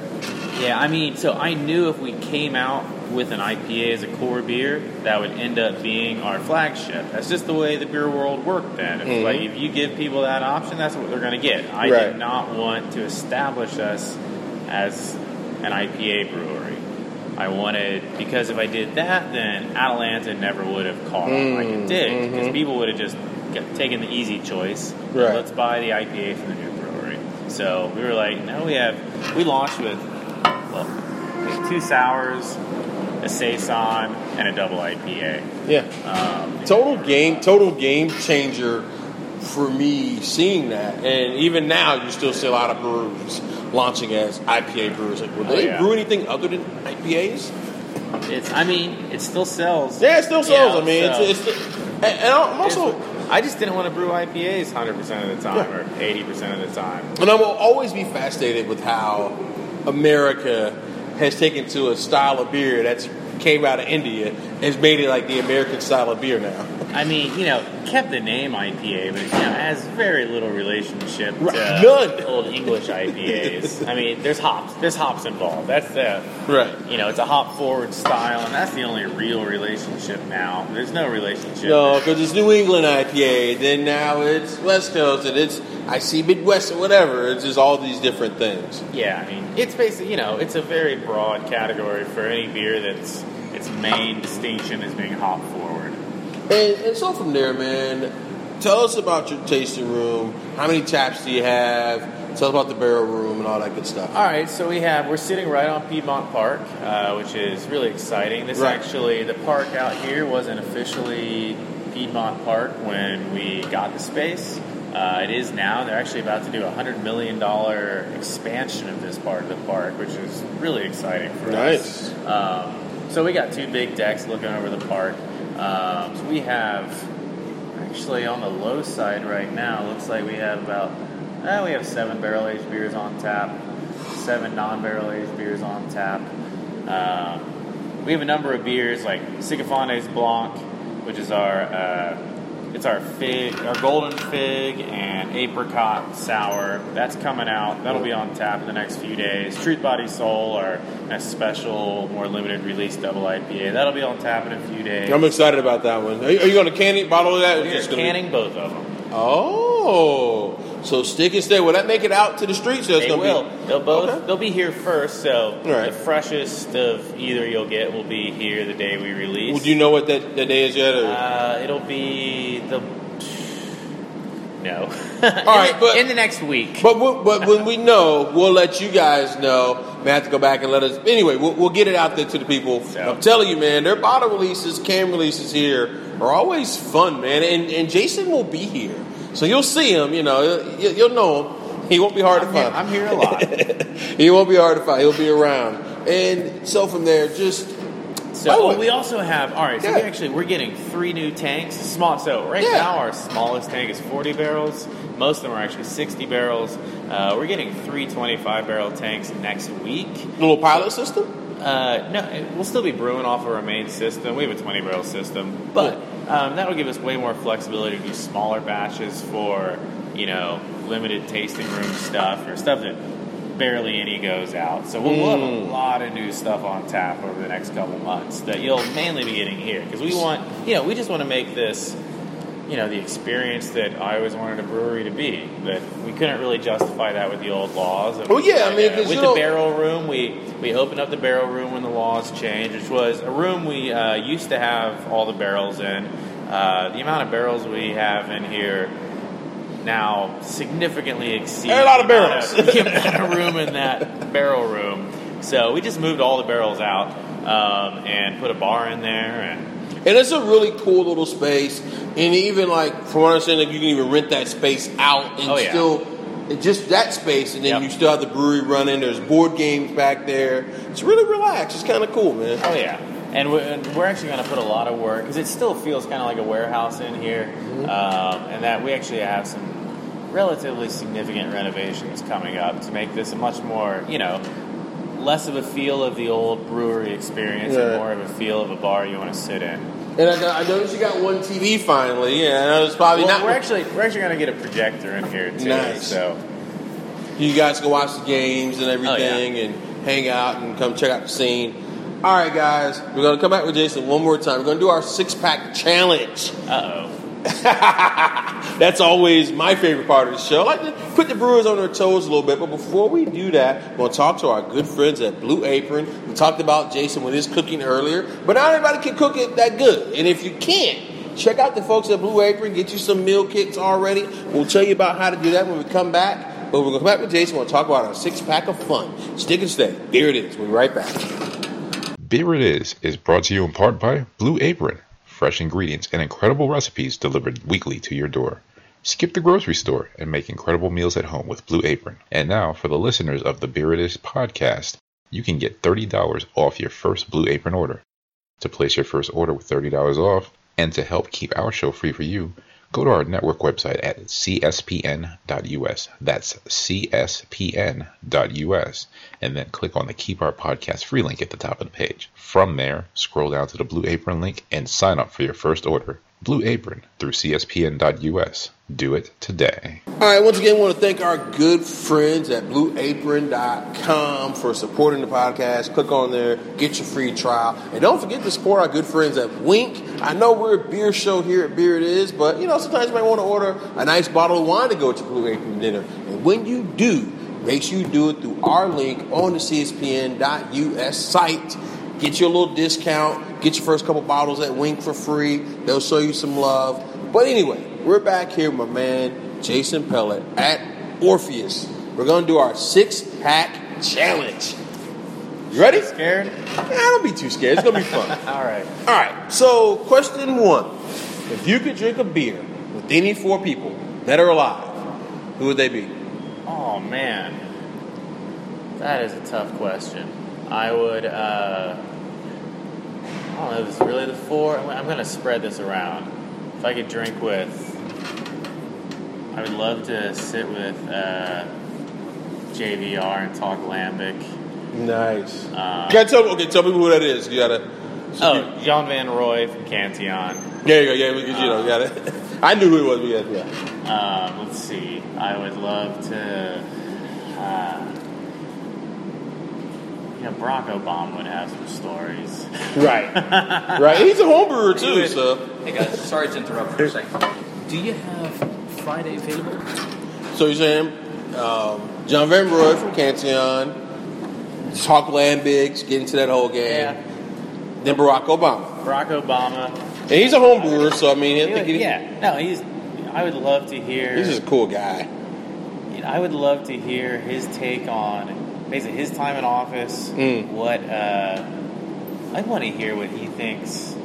Yeah, I mean, so I knew if we came out with an IPA as a core beer, that would end up being our flagship. That's just the way the beer world worked then. It's mm-hmm. like if you give people that option, that's what they're going to get. I Right. did not want to establish us as an IPA brewery. I wanted because if I did that, then Atalanta never would have caught on like it mm, did mm-hmm. because people would have just taken the easy choice. Right. Let's buy the IPA from the new brewery. So we were like, no, we have. We launched with well, two sours, a saison, and a double IPA. Yeah. Um, Total game, total game changer for me seeing that. And even now, you still see a lot of breweries launching as IPA brewers. Like, will Oh, they yeah. brew anything other than IPAs? it's. I mean, it still sells. Yeah, it still sells. Yeah, I mean, it's, it's and, and I'm also, I just didn't want to brew IPAs 100 percent of the time Yeah. or 80 percent of the time. and I will always be fascinated with how America has taken to a style of beer that's came out of India has made it like the American style of beer now. I mean, you know, kept the name IPA, but you know, has very little relationship to Right, none. old English IPAs. I mean, there's hops. There's hops involved. That's the Right. you know, it's a hop forward style, and that's the only real relationship now. There's no relationship. No, because it's New England IPA. Then now it's West Coast, and it's I see Midwest or whatever. It's just all these different things. Yeah, I mean, it's basically, you know, it's a very broad category for any beer that's its main distinction is being hop forward. And, and so from there, man, tell us about your tasting room. How many taps do you have? Tell us about the barrel room and all that good stuff. All right, so we have we're sitting right on Piedmont Park, uh, which is really exciting. This Right. actually the park out here wasn't officially Piedmont Park when we got the space. Uh, it is now. They're actually about to do a hundred million dollar expansion of this part of the park, which is really exciting for us. Nice. Um, so we got two big decks looking over the park. Um, so we have actually on the low side right now. Looks like we have about eh, we have seven barrel aged beers on tap, seven non barrel aged beers on tap. Um, we have a number of beers like Sycophantes Blanc, which is our uh, it's our fig, our golden fig and apricot sour. That's coming out. That'll be on tap in the next few days. Truth Body Soul, our special, more limited release double IPA. That'll be on tap in a few days. I'm excited about that one. Are you, are you going to can it, bottle of that? or We're just gonna be- canning both of them. Oh, so stick and stay. Will that make it out to the streets? Or They gonna will. Be... They'll both. Okay. They'll be here first. So Right. the freshest of either you'll get will be here the day we release. Well, do you know what that, that day is yet? Or? Uh, it'll be the. No. All right, but- in the next week. But we- but when we know, we'll let you guys know. May have to go back and let us. Anyway, we'll, we'll get it out there to the people. So- I'm telling you, man, their bottle releases, cam releases here are always fun, man. And and Jason will be here, so you'll see him. You know, you, you'll know him. He won't be hard I'm to here, find. I'm here a lot. he won't be hard to find. He'll be around. And so from there, just So oh, way- we also have all right. So we actually we're getting three new tanks. Small. So right Yeah. now our smallest tank is 40 barrels. Most of them are actually 60 barrels. Uh, we're getting three 25 barrel tanks next week. little pilot system. Uh, no, we'll still be brewing off of our main system. We have a 20 barrel system, but um, that'll give us way more flexibility to do smaller batches for you know limited tasting room stuff or stuff that barely any goes out. So we'll, we'll have Mm. a lot of new stuff on tap over the next couple months that you'll mainly be getting here because we want, you know, we just want to make this, you know, the experience that I always wanted a brewery to be. But we couldn't really justify that with the old laws. Well, yeah, I mean, 'cause with the barrel room, we we opened up the barrel room when the laws changed, which was a room we uh, used to have all the barrels in. Uh, the amount of barrels we have in here now significantly exceeds a lot of barrels. the amount of room in that barrel room. So we just moved all the barrels out um, and put a bar in there, and And it's a really cool little space. And even like, from what I understand, like you can even rent that space out and Oh, yeah. still just that space, and then Yep. you still have the brewery running. There's board games back there. It's really relaxed. It's kind of cool, man. Oh yeah, and we're, actually going to put a lot of work because it still feels kind of like a warehouse in here, um, and that we actually have some relatively significant renovations coming up to make this a much more, you know, less of a feel of the old brewery experience Yeah. and more of a feel of a bar you want to sit in. And I, I noticed you got one TV finally. Yeah, I know it's probably Well, not. we're actually we're actually going to get a projector in here too. Nice. So you guys can watch the games and Oh, everything and hang out and come check out the scene. All right, guys, we're going to come back with Jason one more time. We're going to do our six pack challenge. uh oh. That's always my favorite part of the show. I like to put the brewers on their toes a little bit, but before we do that, we're going to talk to our good friends at Blue Apron. We talked about Jason with his cooking earlier, but not everybody can cook it that good. And if you can't, check out the folks at Blue Apron. Get you some meal kits already. We'll tell you about how to do that when we come back. But we're going to come back with Jason. We'll talk about our six pack of fun. Stick and stay. Here it is. We'll be right back. Beer It Is is brought to you in part by Blue Apron. Fresh ingredients and incredible recipes delivered weekly to your door. Skip the grocery store and make incredible meals at home with Blue Apron. And now, for the listeners of the Beer podcast, you can get $30 off your first Blue Apron order. To place your first order with $30 off, and to help keep our show free for you, go to our network website at cspn.us. That's cspn.us. And then click on the Keep Our Podcast free link at the top of the page. From there, scroll down to the Blue Apron link and sign up for your first order. Blue Apron through cspn.us. Do it today. All right, once again, I want to thank our good friends at blueapron.com for supporting the podcast. Click on there, get your free trial. And don't forget to support our good friends at Winc. I know we're a beer show here at Beer It Is, but you know, sometimes you might want to order a nice bottle of wine to go to Blue Apron dinner. And when you do, make sure you do it through our link on the CSPN.us site. Get your little discount. Get your first couple bottles at Winc for free. They'll show you some love. But anyway, we're back here with my man Jason Pellett at Orpheus. We're gonna do our six pack challenge. You ready? Scared? Yeah, don't be too scared. It's gonna be fun. All right. All right. So, question one: If you could drink a beer with any four people that are alive, who would they be? Oh man, that is a tough question. I would. Uh, I don't know. If it's really the four. I'm, to spread this around. If I could drink with, I would love to sit with uh, JVR and talk lambic. Nice. Uh, Can't tell. Okay, tell people who that is. You gotta. oh, John Van Roy from Cantillon. There you go. Yeah, because you know, you got it. I knew who it was. But yeah, yeah. Um, let's see. I would love to. Uh, you know, Barack Obama would have some stories. Right. right. He's a home brewer too. would- So, Hey guys, sorry to interrupt for a second. Do you have Friday available? so you're saying um, John Van Roy from Cantillon, talk lambics, get into that whole game. Yeah. Then Barack Obama, Barack Obama. and he's a home brewer, so I mean, I He think would- he, yeah, no, he's. I would love to hear. he's just a cool guy. you know, I would love to hear his take on basically his time in office. Mm. What uh, I want to hear what he thinks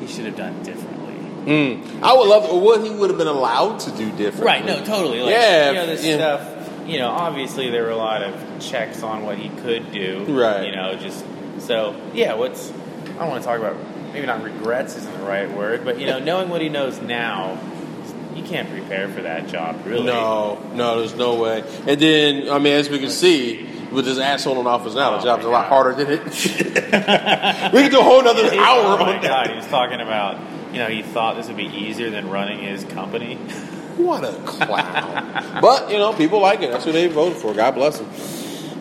he should have done differently. Mm. I would love what he would have been allowed to do differently. Right? No, totally. Like, Yeah, You know, this yeah. stuff. You know, obviously there were a lot of checks on what he could do. Right. You know, just so yeah. What's I don't want to talk about. Maybe not regrets isn't the right word, but you know, knowing what he knows now, you can't prepare for that job, really. No, no, there's no way. And then, I mean, as we can see, with this asshole in office now, the Oh, job's a lot harder than it. we can do a whole nother He's- hour oh on my that. god, he was talking about. You know, he thought this would be easier than running his company. What a clown. but, you know, people like it. That's who they voted for. God bless them.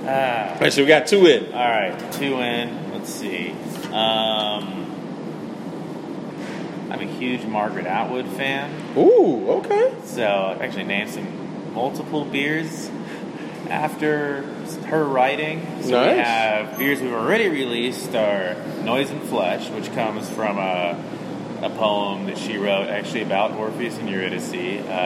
Ah. All right, so we got two in. All right, two in. Let's see. Um, I'm a huge Margaret Atwood fan, Ooh, okay. so I've actually named some multiple beers after her writing. So we have beers we've already released are Noise and Flesh, which comes from a, a poem that she wrote actually about Orpheus and Eurydice. Uh,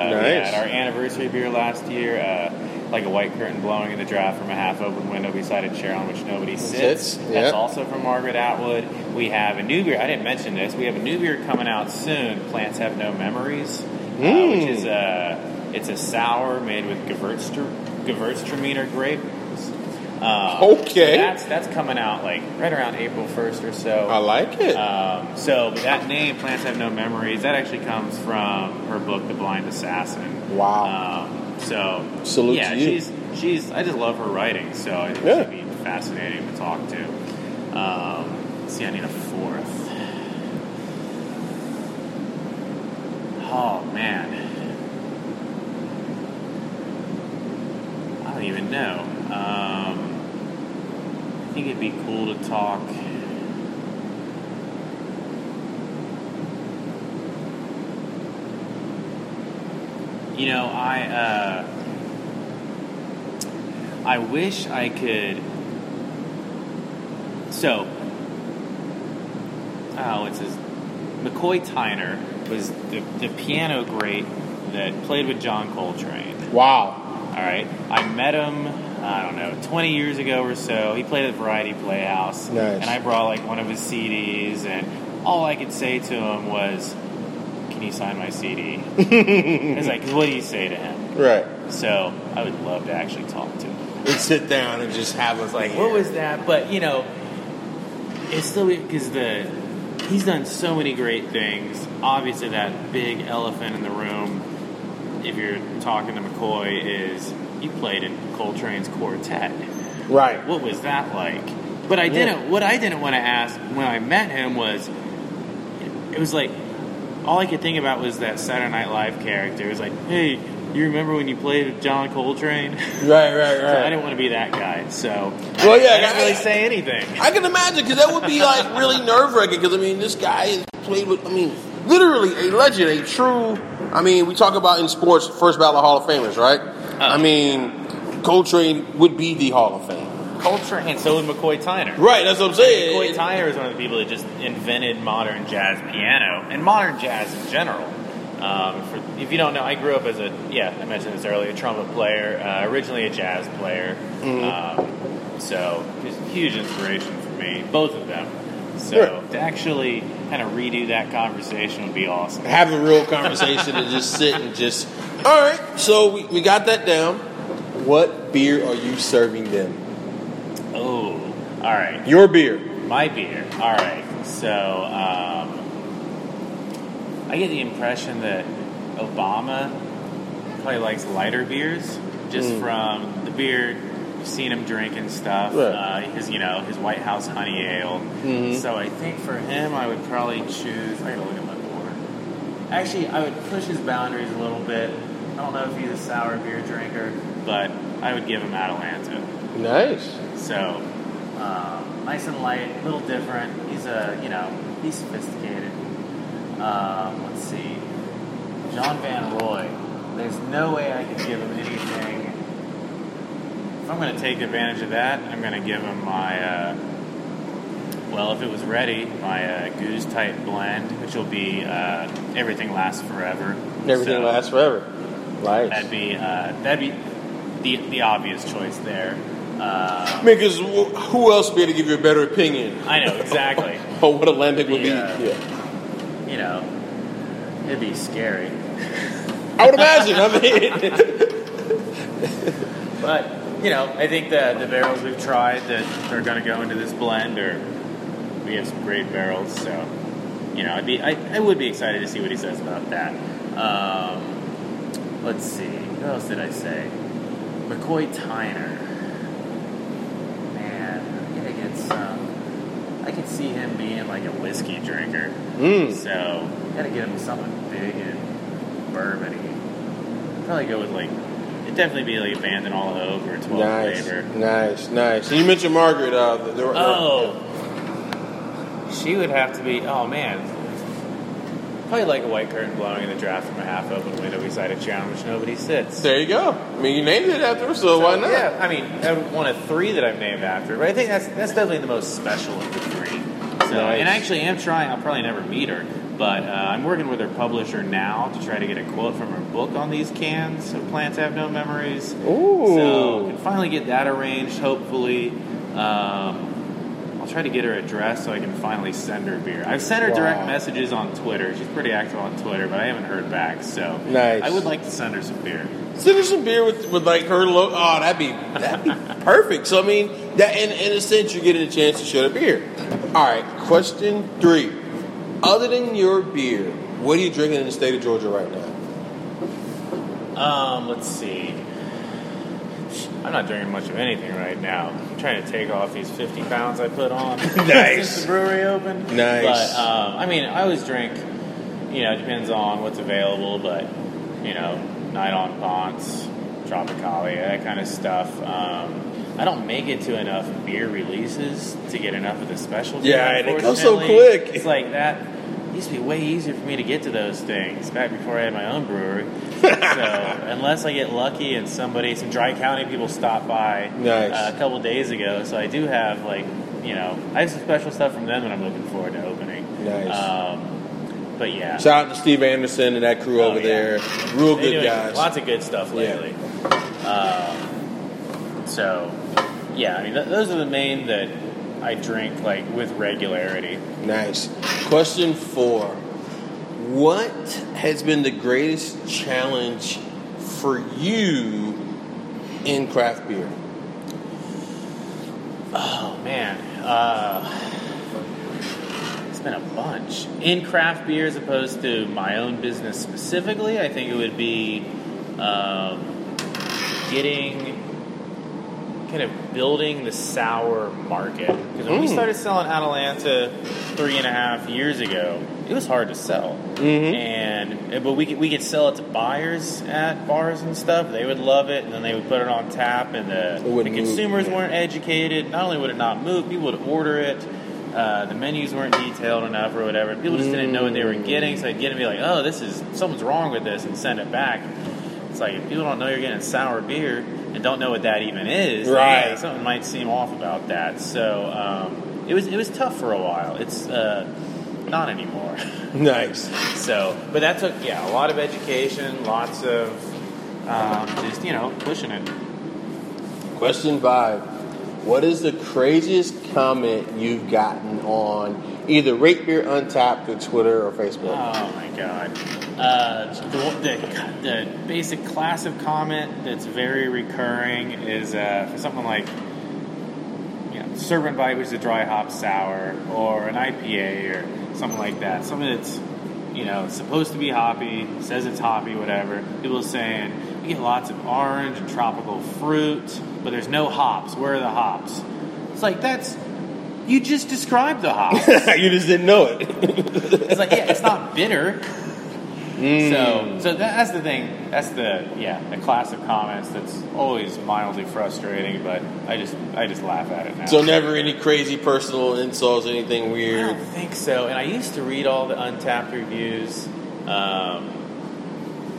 Nice. had our anniversary beer last year, uh, like a white curtain blowing in the draft from a half open window beside a chair on which nobody sits. Sits, That's also from Margaret Atwood. We have a new beer. I didn't mention this. We have a new beer coming out soon. Plants have no memories, uh, Mm. which is a it's a sour made with Gewürztraminer grape. Um, Okay. that's that's coming out like right around April first or so. I like it. Um, so that name, Plants Have No Memories, that actually comes from her book, The Blind Assassin. Wow. Um, so Salute yeah, to you. she's she's. I just love her writing, so I think Yeah. she'd be fascinating to talk to. Um, see, I need a fourth. Oh man, I don't even know. Um, I think it'd be cool to talk. You know, I uh, I wish I could. So, oh, it's his McCoy Tyner was the, the piano great that played with John Coltrane. wow. All right, I met him. I don't know, 20 years ago or so. He played at Variety Playhouse, Nice. and I brought like one of his CDs, and all I could say to him was, "Can you sign my CD?" I was like, "What do you say to him?" Right. So I would love to actually talk to him. And sit down and just have us like, What was that? But you know, it's still because the he's done so many great things. Obviously, that big elephant in the room, if you're talking to McCoy, is you played in Coltrane's quartet. Right. What was that like? But I didn't. What I didn't want to ask when I met him was, it was like all I could think about was that Saturday Night Live character. It was like, hey, you remember when you played with John Coltrane? Right, right, So I didn't want to be that guy. So Well, yeah, I didn't I- really say anything. I can imagine because that would be like really nerve wracking. Because I mean, this guy has played with. I mean, literally a legend, a true. I mean, we talk about in sports, first ballot Hall of Famers, right? I mean, Coltrane would be the Hall of Fame. Coltrane, and so would McCoy Tyner. Right, that's what I'm saying. McCoy. Tyner is one of the people that just invented modern jazz piano and modern jazz in general. Um, for, if you don't know, I grew up as a yeah, I mentioned this earlier, a trumpet player, uh, originally a jazz player. Um, so a huge inspiration for me, both of them. So to actually kind of redo that conversation would be awesome. Have a real conversation and just sit and just. All right, so we, we got that down. What beer are you serving them? Oh, all right. Your beer. My beer. All right. So um, I get the impression that Obama probably likes lighter beers, just from the beer. Seen him drinking stuff. Right. Uh, his, you know, his White House honey ale. So I think for him, I would probably choose. I gotta look at my board. Actually, I would push his boundaries a little bit. I don't know if he's a sour beer drinker, but I would give him Atalanta. Nice. So, um, nice and light, a little different. He's a, you know, he's sophisticated. Um, let's see. John Van Roy. There's no way I could give him anything. I'm going to take advantage of that, I'm going to give him my, uh, well, if it was ready, my uh, Gueuze Type blend, which will be uh, Everything Lasts Forever. Everything So- lasts forever. Right. That'd be uh, that'd be the the obvious choice there. Uh, I mean, because who else would be able to give you a better opinion I know exactly. on what a Atlantic would be? Yeah. You know, it'd be scary, I would imagine. I mean, but you know, I think that the barrels we've tried that are going to go into this blend are we have some great barrels. So you know, I'd be I, I would be excited to see what he says about that. Um, let's see, what else did I say? McCoy Tyner. Man, I gotta get some. I could see him being like a whiskey drinker. Mm. So, gotta get him something big and bourbony. Probably go with like it'd definitely be like Abandon All Hope or 12 Nice, Flavor. nice, nice. And you mentioned Margaret. Uh, the, the, Oh, she would have to be. Oh man, probably like a white curtain blowing in the draft from a half open window beside a chair on which nobody sits. There you go. I mean, you named it after her, so, why not? Yeah, I mean, I one of three that I've named after, but I think that's that's definitely the most special of the three. So, Nice. and I actually am trying. I'll probably never meet her, but uh, I'm working with her publisher now to try to get a quote from her book on these cans of Plants Have No Memories. Ooh. So can finally get that arranged. Hopefully, um, I'll try to get her address so I can finally send her beer. I've sent her direct messages on Twitter. She's pretty active on Twitter, but I haven't heard back. So Nice. I would like to send her some beer. Send her some beer with, with like her logo. Oh, that'd be that'd be perfect. So I mean, that in, in a sense, you're getting a chance to show the beer. All right, question three. Other than your beer, what are you drinking in the state of Georgia right now? Um, let's see. I'm not drinking much of anything right now. I'm trying to take off these 50 pounds I put on Nice. since the brewery opened. Nice. But um, I mean, I always drink. You know, it depends on what's available, but you know, Night on Ponce, Tropicalia, that kind of stuff. Um, I don't make it to enough beer releases to get enough of the specialty. Yeah, and it goes so quick. It's like that. Used to be way easier for me to get to those things back before I had my own brewery. so unless I get lucky and somebody, some Dry County people stop by Nice. uh, a couple days ago, so I do have like, you know, I have some special stuff from them that I'm looking forward to opening. Nice. Um, but yeah, Shout out to Steve Anderson and that crew Oh, over yeah. there. Real They're good guys. Lots of good stuff Yeah. lately. Um, so yeah, I mean th- those are the main that I drink like with regularity. Nice. Question four. What has been the greatest challenge for you in craft beer? Oh man, uh, it's been a bunch in craft beer as opposed to my own business specifically. I think it would be um, getting kind of building the sour market because when we Mm. started selling Atalanta three and a half years ago, it was hard to sell, Mhm. and but we could, we could sell it to buyers at bars and stuff. They would love it, and then they would put it on tap, and the, the wouldn't move, consumers yeah. weren't educated. Not only would it not move, people would order it. Uh, the menus weren't detailed enough or whatever. People just didn't know what they were getting, so they'd get it and be like, "Oh, this is something's wrong with this," and send it back. It's like if people don't know you're getting sour beer and don't know what that even is, Right. yeah, something might seem off about that. So um, it was it was tough for a while. It's uh, not anymore. Nice. so, but that took yeah a lot of education, lots of um, just you know pushing it. Question five. What is the craziest comment you've gotten on either Rate Beer Untappd or Twitter or Facebook? Oh my god. Uh, the, the, the basic classic comment that's very recurring is uh, for something like you know, Serpent Bite, which is a dry hop sour, or an IPA, or something like that. Something that's you know supposed to be hoppy, says it's hoppy, whatever. People are saying we get lots of orange and tropical fruit, but there's no hops. Where are the hops? It's like that's you just described the hops. you just didn't know it. It's like, yeah, it's not bitter. Mm. So, so that's the thing. That's the yeah, the classic comments. That's always mildly frustrating, but I just I just laugh at it now. So never any crazy personal insults, anything weird. I don't think so. And I used to read all the Untappd reviews. Um,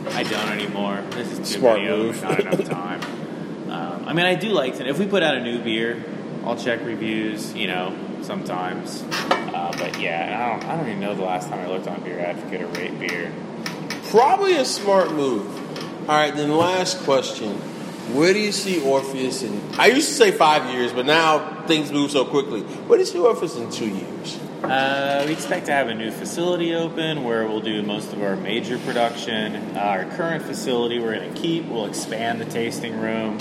I don't anymore. This is too Smart many of move. not enough time. Um, I mean, I do like to. If we put out a new beer, I'll check reviews. You know, sometimes. Uh, but yeah, I don't. I don't even know the last time I looked on Beer Advocate or Rate Beer. Probably a smart move. All right, then last question. Where do you see Orpheus in? I used to say five years, but now things move so quickly. Where do you see Orpheus in two years? Uh, we expect to have a new facility open where we'll do most of our major production. Our current facility we're going to keep. We'll expand the tasting room.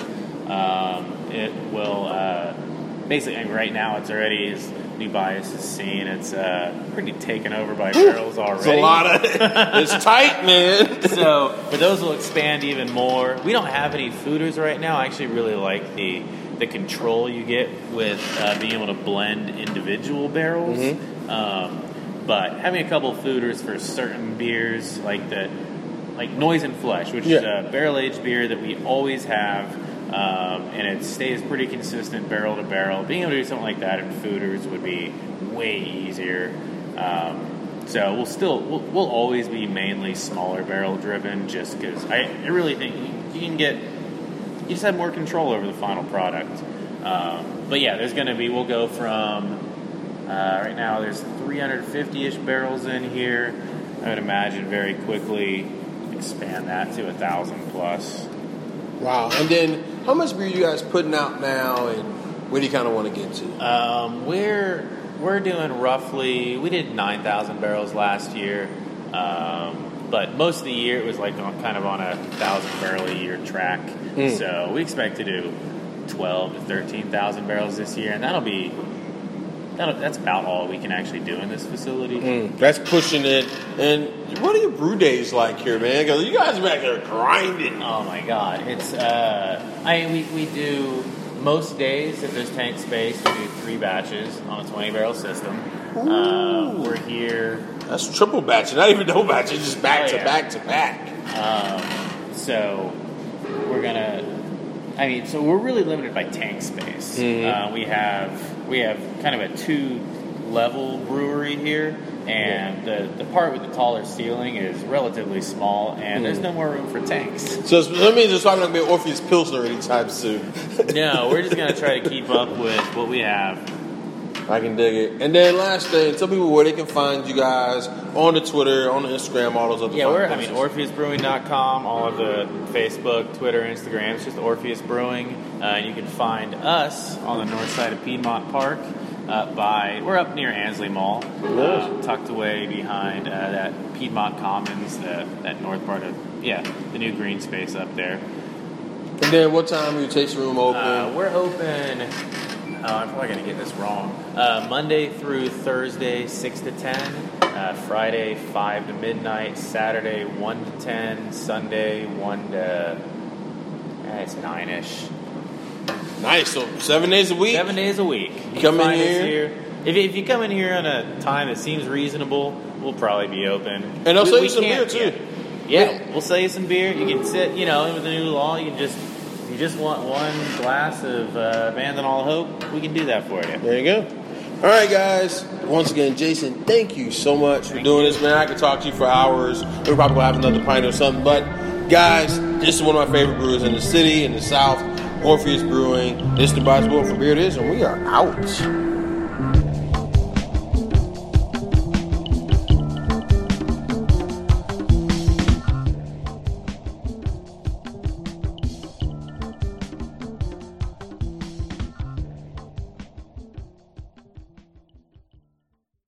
Um, it will uh, basically right now it's already as New Bias is seen. It's uh, pretty taken over by barrels already. It's a lot of. it's tight, man. so, but those will expand even more. We don't have any foeders right now. I actually really like the the control you get with uh, being able to blend individual barrels. Um, but having a couple foeders for certain beers, like the like Noise and Flesh, which is a barrel aged beer that we always have, um, and it stays pretty consistent barrel to barrel. Being able to do something like that in foeders would be way easier. Um, so we'll still we'll, we'll always be mainly smaller barrel driven, just because I, I really think you, can get you just have more control over the final product. Um, but yeah, there's going to be we'll go from uh, right now there's 350ish barrels in here. I would imagine very quickly expand that to a thousand plus. Wow. And then, how much beer you guys putting out now, and where do you kind of want to get to? Um, we're we're doing roughly we did 9,000 barrels last year, um, but most of the year it was like on, kind of on a thousand barrel a year track. So we expect to do 12 to 13,000 barrels this year, and that'll be that's about all we can actually do in this facility. Mm, that's pushing it. And what are your brew days like here, man? Because you guys are back there grinding. Oh my god, it's uh, I mean, we, we do most days if there's tank space, we do three batches on a 20 barrel system. Uh, we're here That's triple batch, not even double batch. It's just back Oh, to yeah. back to back. Um, so we're gonna. I mean, so we're really limited by tank space. Uh, we have we have kind of a two level brewery here, and the the part with the taller ceiling is relatively small, and there's hmm. no more room for tanks. So that means it's probably not going to be Orpheus Pilsner anytime soon. no, we're just gonna try to keep up with what we have. I can dig it. And then last thing, tell people where they can find you guys on the Twitter, on the Instagram, all those other Yeah, we're, I mean, places. OrpheusBrewing.com, all of the Facebook, Twitter, Instagram. It's just Orpheus Brewing. Uh, and you can find us on the north side of Piedmont Park. Uh, by we're up near Ansley Mall, uh, tucked away behind uh, that Piedmont Commons, the, that north part of yeah, the new green space up there. And then what time are your tasting room open? Uh, we're open. Oh, I'm probably gonna get this wrong. Uh, Monday through Thursday, six to ten. Uh, Friday, five to midnight. Saturday, one to ten. Sunday, one to. Eh, it's nine ish. nice. So seven days a week. Seven days a week. You Come in us here. If, if you come in here on a time that seems reasonable, we'll probably be open. And I'll We- sell you some beer, too. Yeah. yeah, we'll sell you some beer. You can sit, you know, with the new law, you can just. You just want one glass of uh, Abandon All Hope? We can do that for you. There you go. All right, guys. Once again, Jason, thank you so much for doing this, man. I could talk to you for hours. We're probably gonna have another pint or something. But guys, this is one of my favorite brewers in the city, in the South. Orpheus Brewing. This is the Bias World for Beer It Is, and we are out.